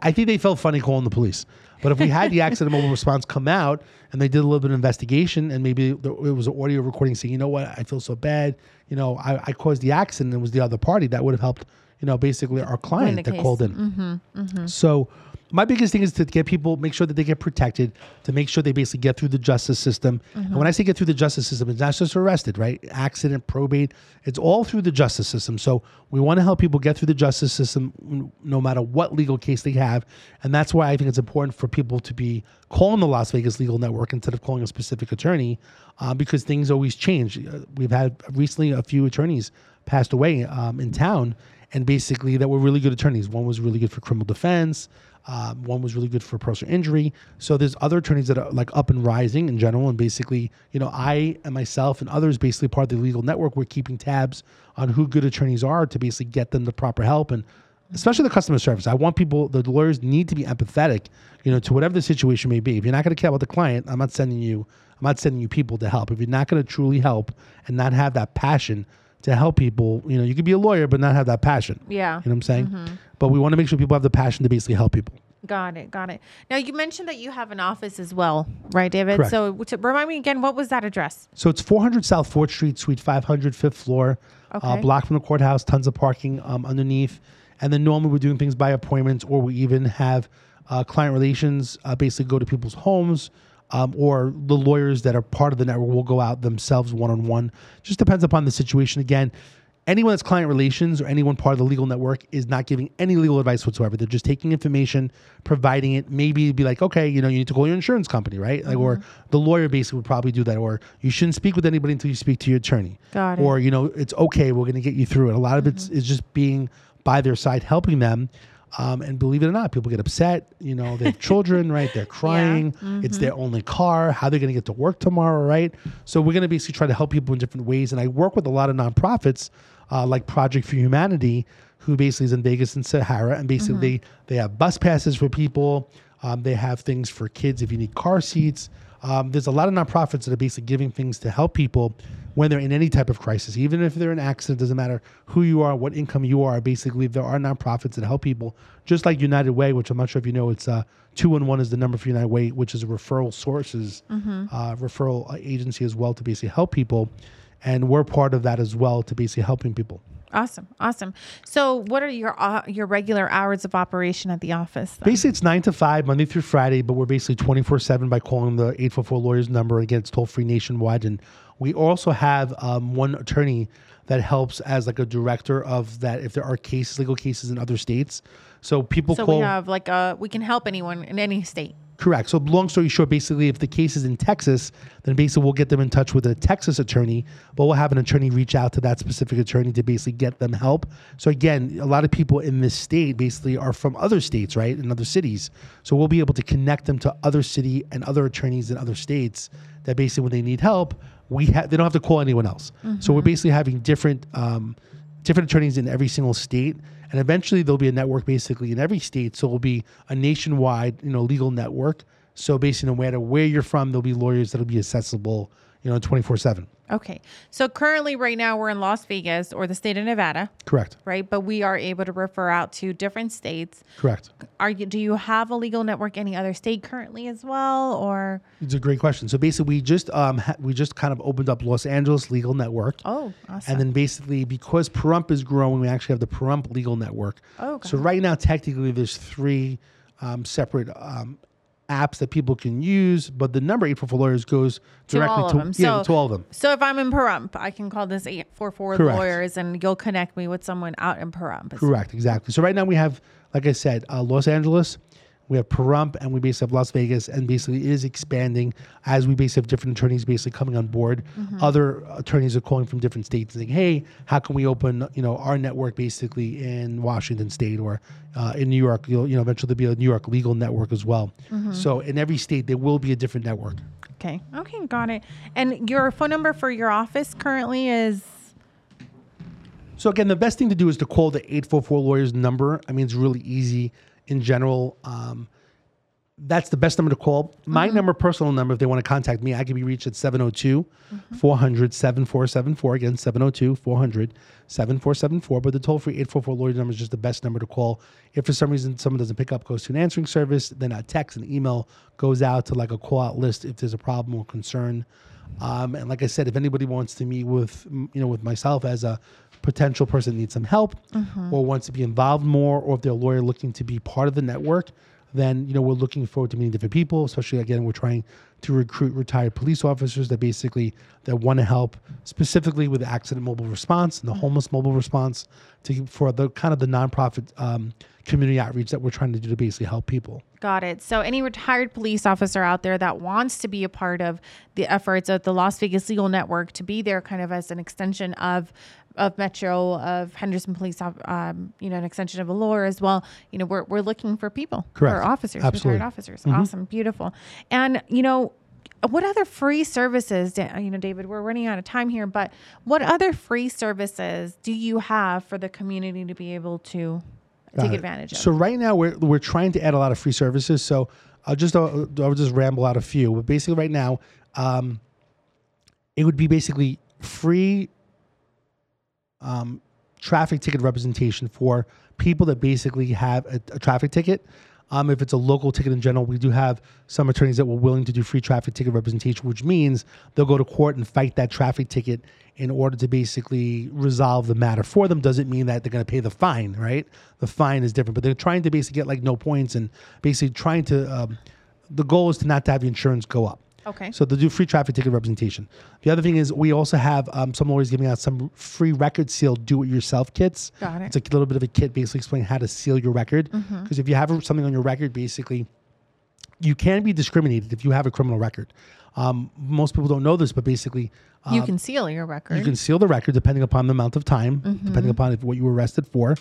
I think they felt funny calling the police. But if we had the accident mobile response come out and they did a little bit of investigation and maybe there- it was an audio recording saying, you know what, I feel so bad. You know, I, I caused the accident. It was the other party that would have helped. You know, basically our client that case. called in. Mm-hmm. Mm-hmm. So my biggest thing is to get people make sure that they get protected, to make sure they basically get through the justice system. And when I say get through the justice system, it's not just arrested, right? Accident, probate, it's all through the justice system. So we want to help people get through the justice system no matter what legal case they have. And that's why I think it's important for people to be calling the Las Vegas Legal Network instead of calling a specific attorney uh, because things always change. Uh, We've had recently a few attorneys passed away um, in town and basically that were really good attorneys. One was really good for criminal defense. Um, one was really good for personal injury. So there's other attorneys that are like up and rising in general, and basically, you know, I and myself and others, basically part of the legal network, we're keeping tabs on who good attorneys are to basically get them the proper help and especially the customer service. I want people, the lawyers need to be empathetic, you know, to whatever the situation may be. If you're not going to care about the client, I'm not sending you, I'm not sending you people to help. If you're not going to truly help and not have that passion to help people, you know, you could be a lawyer but not have that passion. Yeah. You know what I'm saying? But we want to make sure people have the passion to basically help people. Got it. Got it. Now you mentioned that you have an office as well, right, David? Correct. So to remind me again, what was that address? So it's 400 South 4th Street, Suite 500, fifth floor, uh, Okay. block from the courthouse, tons of parking um, underneath. And then normally we're doing things by appointments, or we even have uh, client relations uh, basically go to people's homes, um, or the lawyers that are part of the network will go out themselves one on one. Just depends upon the situation. Again, anyone that's client relations or anyone part of the legal network is not giving any legal advice whatsoever. They're just taking information, providing it. Maybe be like, okay, you know, you need to call your insurance company, right? Like, or the lawyer basically would probably do that, or you shouldn't speak with anybody until you speak to your attorney. Got it. Or you know, it's okay. We're going to get you through it. A lot of it's is just being by their side, helping them. Um, and believe it or not, people get upset. You know, they have children, right? They're crying. It's their only car. How they're going to get to work tomorrow, right? So we're going to basically try to help people in different ways. And I work with a lot of nonprofits, uh, like Project for Humanity, who basically is in Vegas and Sahara, and basically they they have bus passes for people. Um, they have things for kids if you need car seats. Um, there's a lot of nonprofits that are basically giving things to help people when they're in any type of crisis, even if they're in accident. Doesn't matter who you are, what income you are. Basically, there are nonprofits that help people, just like United Way, which I'm not sure if you know. It's uh, two one one is the number for United Way, which is a referral sources uh, referral uh, agency as well to basically help people, and we're part of that as well to basically helping people. Awesome. Awesome. So what are your uh, your regular hours of operation at the office? then? Basically, it's nine to five, Monday through Friday, but we're basically 24 7 by calling the 844 Lawyers number. Again, it's toll free nationwide. And we also have um, one attorney that helps as like a director of that if there are cases, legal cases in other states. So people So call. we have like a we can help anyone in any state. Correct. So, long story short, basically, if the case is in Texas, then basically we'll get them in touch with a Texas attorney, but we'll have an attorney reach out to that specific attorney to basically get them help. So, again, a lot of people in this state basically are from other states, right, in other cities. So, we'll be able to connect them to other city and other attorneys in other states that basically, when they need help, we have they don't have to call anyone else. So, we're basically having different. Um, different attorneys in every single state and eventually there'll be a network basically in every state. So it'll be a nationwide, you know, legal network. So basically, no matter where you're from, there'll be lawyers that'll be accessible, you know, 24 seven. Okay. So currently, right now, we're in Las Vegas or the state of Nevada, Correct. right? But we are able to refer out to different states. Correct. Are you? Do you have a legal network any other state currently as well, or? It's a great question. So basically, we just um ha- we just kind of opened up Los Angeles Legal Network. Oh, awesome. And then basically, because Pahrump is growing, we actually have the Pahrump Legal Network. Oh, got So right now, technically, there's three um, separate um, apps that people can use, but the number 844 Lawyers goes to directly to, them. yeah, so, to all of them. So if I'm in Pahrump, I can call this 844 Correct. lawyers and you'll connect me with someone out in Pahrump. Correct, exactly. So right now we have, like I said, uh, Los Angeles, we have Pahrump, and we basically have Las Vegas, and basically it is expanding as we basically have different attorneys basically coming on board. Other attorneys are calling from different states saying, "Hey, how can we open you know our network basically in Washington State or uh, in New York? You'll, you know, eventually there'll be a New York legal network as well. So in every state there will be a different network. Okay. Okay, got it. And your phone number for your office currently is So again, the best thing to do is to call the 844 lawyers number. I mean, it's really easy in general. Um, that's the best number to call. My number, personal number, if they want to contact me, I can be reached at 702 400 7474. Again, 702 400 7474. But the toll free 844 lawyer number is just the best number to call. If for some reason someone doesn't pick up, goes to an answering service, then a text and email goes out to like a call out list if there's a problem or concern. Um, and like I said, if anybody wants to meet with you know with myself as a potential person needs some help or wants to be involved more, or if they're a lawyer looking to be part of the network, then you know we're looking forward to meeting different people. Especially again, we're trying to recruit retired police officers that basically that want to help specifically with the accident mobile response and the homeless mobile response to for the kind of the nonprofit um, community outreach that we're trying to do to basically help people. Got it. So, any retired police officer out there that wants to be a part of the efforts of the Las Vegas Legal Network to be there, kind of as an extension of of Metro, of Henderson Police, um, you know, an extension of a lawyer as well. You know, we're we're looking for people, Correct. for officers, Absolutely. retired officers. Awesome, beautiful, and you know. What other free services, you know, David? We're running out of time here, but what other free services do you have for the community to be able to take Uh, advantage of? So right now we're we're trying to add a lot of free services. So I'll just I'll, I'll just ramble out a few. But basically, right now, um, it would be basically free um, traffic ticket representation for people that basically have a, a traffic ticket. Um, if it's a local ticket in general, we do have some attorneys that were willing to do free traffic ticket representation, which means they'll go to court and fight that traffic ticket in order to basically resolve the matter for them. Doesn't mean that they're going to pay the fine, right? The fine is different, but they're trying to basically get like no points and basically trying to. Um, the goal is to not to have the insurance go up. Okay. So they'll do free traffic ticket representation. The other thing is we also have um, some lawyers giving out some free record seal do-it-yourself kits. Got it. It's a little bit of a kit basically explaining how to seal your record. Because Mm-hmm. if you have something on your record, basically, you can be discriminated if you have a criminal record. Um, most people don't know this, but basically, um, you can seal your record. you can seal the record depending upon the amount of time, depending upon if, what you were arrested for.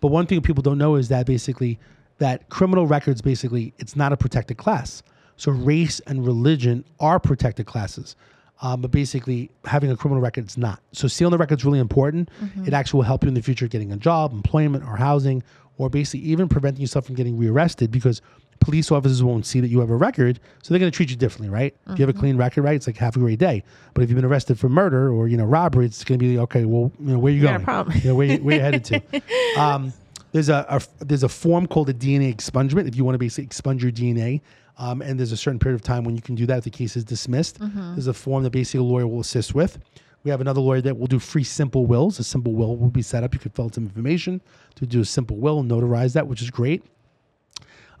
But one thing people don't know is that basically that criminal records basically it's not a protected class. So race and religion are protected classes. Um, but basically, having a criminal record is not. So sealing the record is really important. It actually will help you in the future getting a job, employment, or housing, or basically even preventing yourself from getting rearrested because police officers won't see that you have a record, so they're going to treat you differently, right? If you have a clean record, right, it's like have a great day. But if you've been arrested for murder or you know robbery, it's going to be okay. Well, you know where you got a going? problem. You know, where, you, where you headed to? Um, there's a, a there's a form called a DNA expungement if you want to basically expunge your DNA. Um, and there's a certain period of time when you can do that if the case is dismissed. There's a form that basically a lawyer will assist with. We have another lawyer that will do free simple wills. A simple will will be set up. You can fill out some information to do a simple will and notarize that, which is great.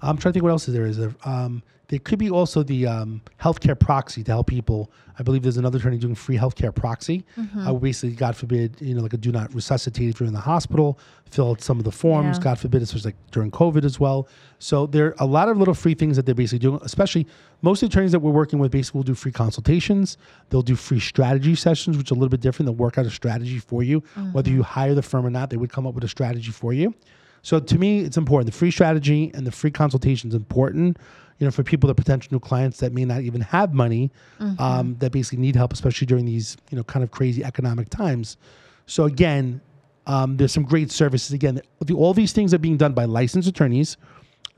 I'm trying to think what else is there. Is there? Um, there could be also the um, healthcare proxy to help people. I believe there's another attorney doing free healthcare proxy. Mm-hmm. Uh, basically, God forbid, you know, like a do not resuscitate if you're in the hospital. Fill out some of the forms. Yeah. God forbid, it's like during COVID as well. So there are a lot of little free things that they're basically doing. Especially most the attorneys that we're working with basically will do free consultations. They'll do free strategy sessions, which are a little bit different. They'll work out a strategy for you, whether Mm-hmm. you hire the firm or not. They would come up with a strategy for you. So to me, it's important. The free strategy and the free consultation is important. You know, for people that potential new clients that may not even have money, um, that basically need help, especially during these you know kind of crazy economic times. So again, Um, there's some great services. Again, the, all these things are being done by licensed attorneys.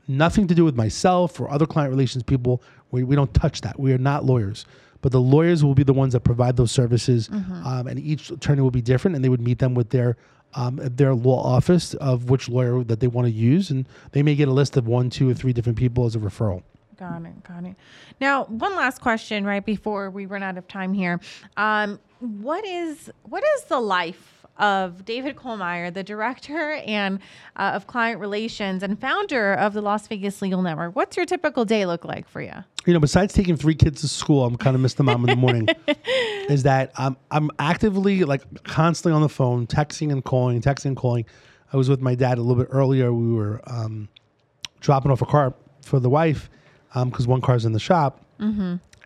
Nothing to do with myself or other client relations people. We, we don't touch that. We are not lawyers. But the lawyers will be the ones that provide those services, um, and each attorney will be different, and they would meet them with their um, their law office of which lawyer that they want to use, and they may get a list of one, two, or three different people as a referral. Got it. Got it. Now, one last question, right before we run out of time here. Um, what is what is the life of David Kohlmeier, the director and uh, of client relations and founder of the Las Vegas Legal Network? What's your typical day look like for you? you know, besides taking three kids to school, I'm kind of miss the mom in the morning. is that I'm I'm actively like constantly on the phone, texting and calling, texting and calling. I was with my dad a little bit earlier. We were um, dropping off a car for the wife because one car's in the shop.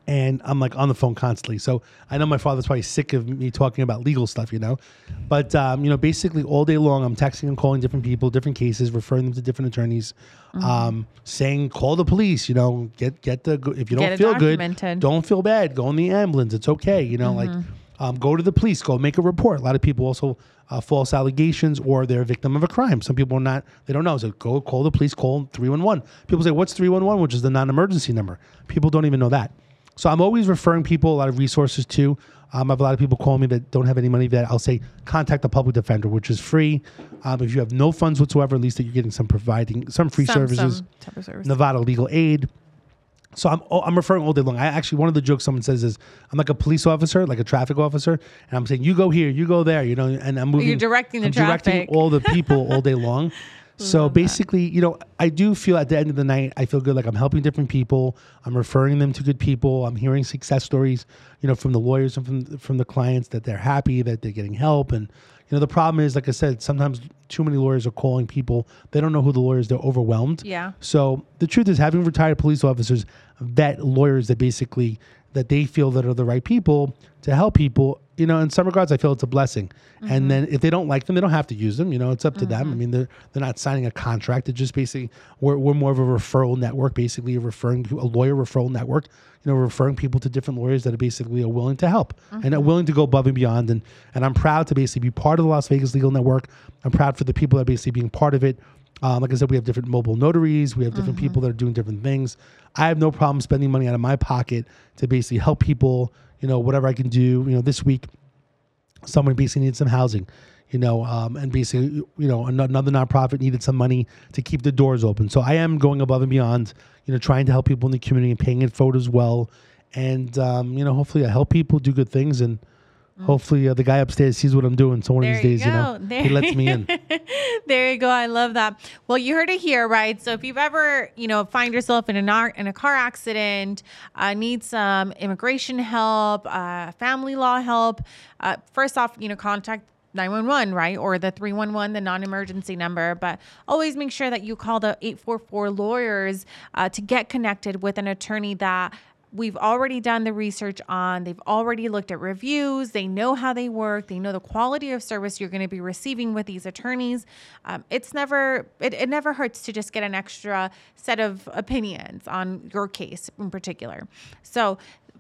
And I'm like on the phone constantly. So I know my father's probably sick of me talking about legal stuff, you know. But um, you know, basically all day long, I'm texting and calling different people, different cases, referring them to different attorneys, um, saying call the police. You know, get get the if you Get don't feel good, don't feel bad. Go in the ambulance. It's okay. You know, like um, go to the police. Go make a report. A lot of people also uh, false allegations or they're a victim of a crime. Some people are not. They don't know. So go call the police. Call three one one. People say what's three one one, which is the non-emergency number. People don't even know that. So I'm always referring people a lot of resources to. Um, I have a lot of people calling me that don't have any money that I'll say contact the public defender, which is free. Um, if you have no funds whatsoever, at least that you're getting some providing some free Some- services. some type of service. Nevada Legal Aid. So I'm I'm referring all day long. I actually one of the jokes someone says is I'm like a police officer, like a traffic officer, and I'm saying you go here, you go there, you know, and I'm moving. You're directing the I'm directing traffic. all the people all day long. So basically, you know, I do feel at the end of the night, I feel good. Like I'm helping different people. I'm referring them to good people. I'm hearing success stories, you know, from the lawyers and from from the clients that they're happy that they're getting help. And you know, the problem is, like I said, sometimes too many lawyers are calling people. They don't know who the lawyers. They're overwhelmed. Yeah. So the truth is, having retired police officers vet lawyers that basically that they feel that are the right people to help people. You know, in some regards, I feel it's a blessing. And mm-hmm. then if they don't like them, they don't have to use them. You know, it's up to them. I mm-hmm. mean, they're they're not signing a contract. It's just basically we're, we're more of a referral network, basically a referring a lawyer referral network. You know, referring people to different lawyers that are basically are willing to help and are mm-hmm. willing to go above and beyond. And and I'm proud to basically be part of the Las Vegas Legal Network. I'm proud for the people that are basically being part of it. Um, like I said, we have different mobile notaries. We have different people that are doing different things. I have no problem spending money out of my pocket to basically help people. You know, whatever I can do. You know, this week, someone basically needed some housing. You know, um, and basically, you know, another nonprofit needed some money to keep the doors open. So I am going above and beyond. You know, trying to help people in the community and paying it forward as well. And um, you know, hopefully, I help people do good things and. Hopefully, uh, the guy upstairs sees what I'm doing. So one There of these days, you know. There- he lets me in. there you go. I love that. Well, you heard it here, right? So if you've ever, you know, find yourself in a nar- in a car accident, uh, need some immigration help, uh, family law help, uh, first off, you know, contact 911, right? Or the 311, the non emergency number. But always make sure that you call the 844 lawyers uh, to get connected with an attorney that we've already done the research on. They've already looked at reviews. They know how they work. They know the quality of service you're going to be receiving with these attorneys. Um, it's never it, it never hurts to just get an extra set of opinions on your case in particular. So.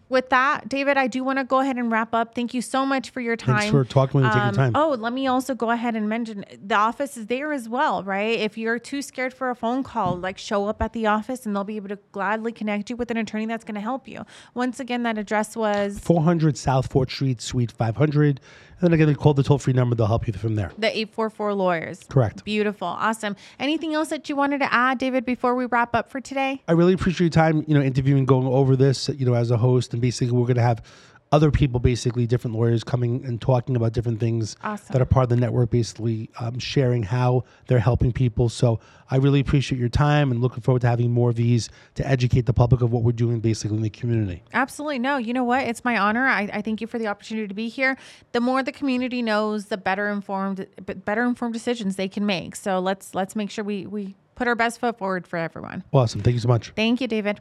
With that, David, I do want to go ahead and wrap up. Thank you so much for your time. Thanks for talking with me and taking Um, time. Oh, let me also go ahead and mention the office is there as well, right? If you're too scared for a phone call, like show up at the office and they'll be able to gladly connect you with an attorney that's going to help you. Once again, that address was 400 South Fourth Street, Suite 500. And then again, they call the toll free number. They'll help you from there. the 844 Lawyers. Correct. Beautiful. Awesome. Anything else that you wanted to add, David, before we wrap up for today? I really appreciate your time, you know, interviewing, going over this, you know, as a host. And basically, we're going to have other people, basically different lawyers, coming and talking about different things Awesome. that are part of the network, basically um, sharing how they're helping people. So I really appreciate your time and looking forward to having more of these to educate the public of what we're doing basically in the community. Absolutely. No, you know what? It's my honor. I, I thank you for the opportunity to be here. The more the community knows, the better informed better informed decisions they can make. So let's let's make sure we we put our best foot forward for everyone. Awesome. Thank you so much. Thank you, David.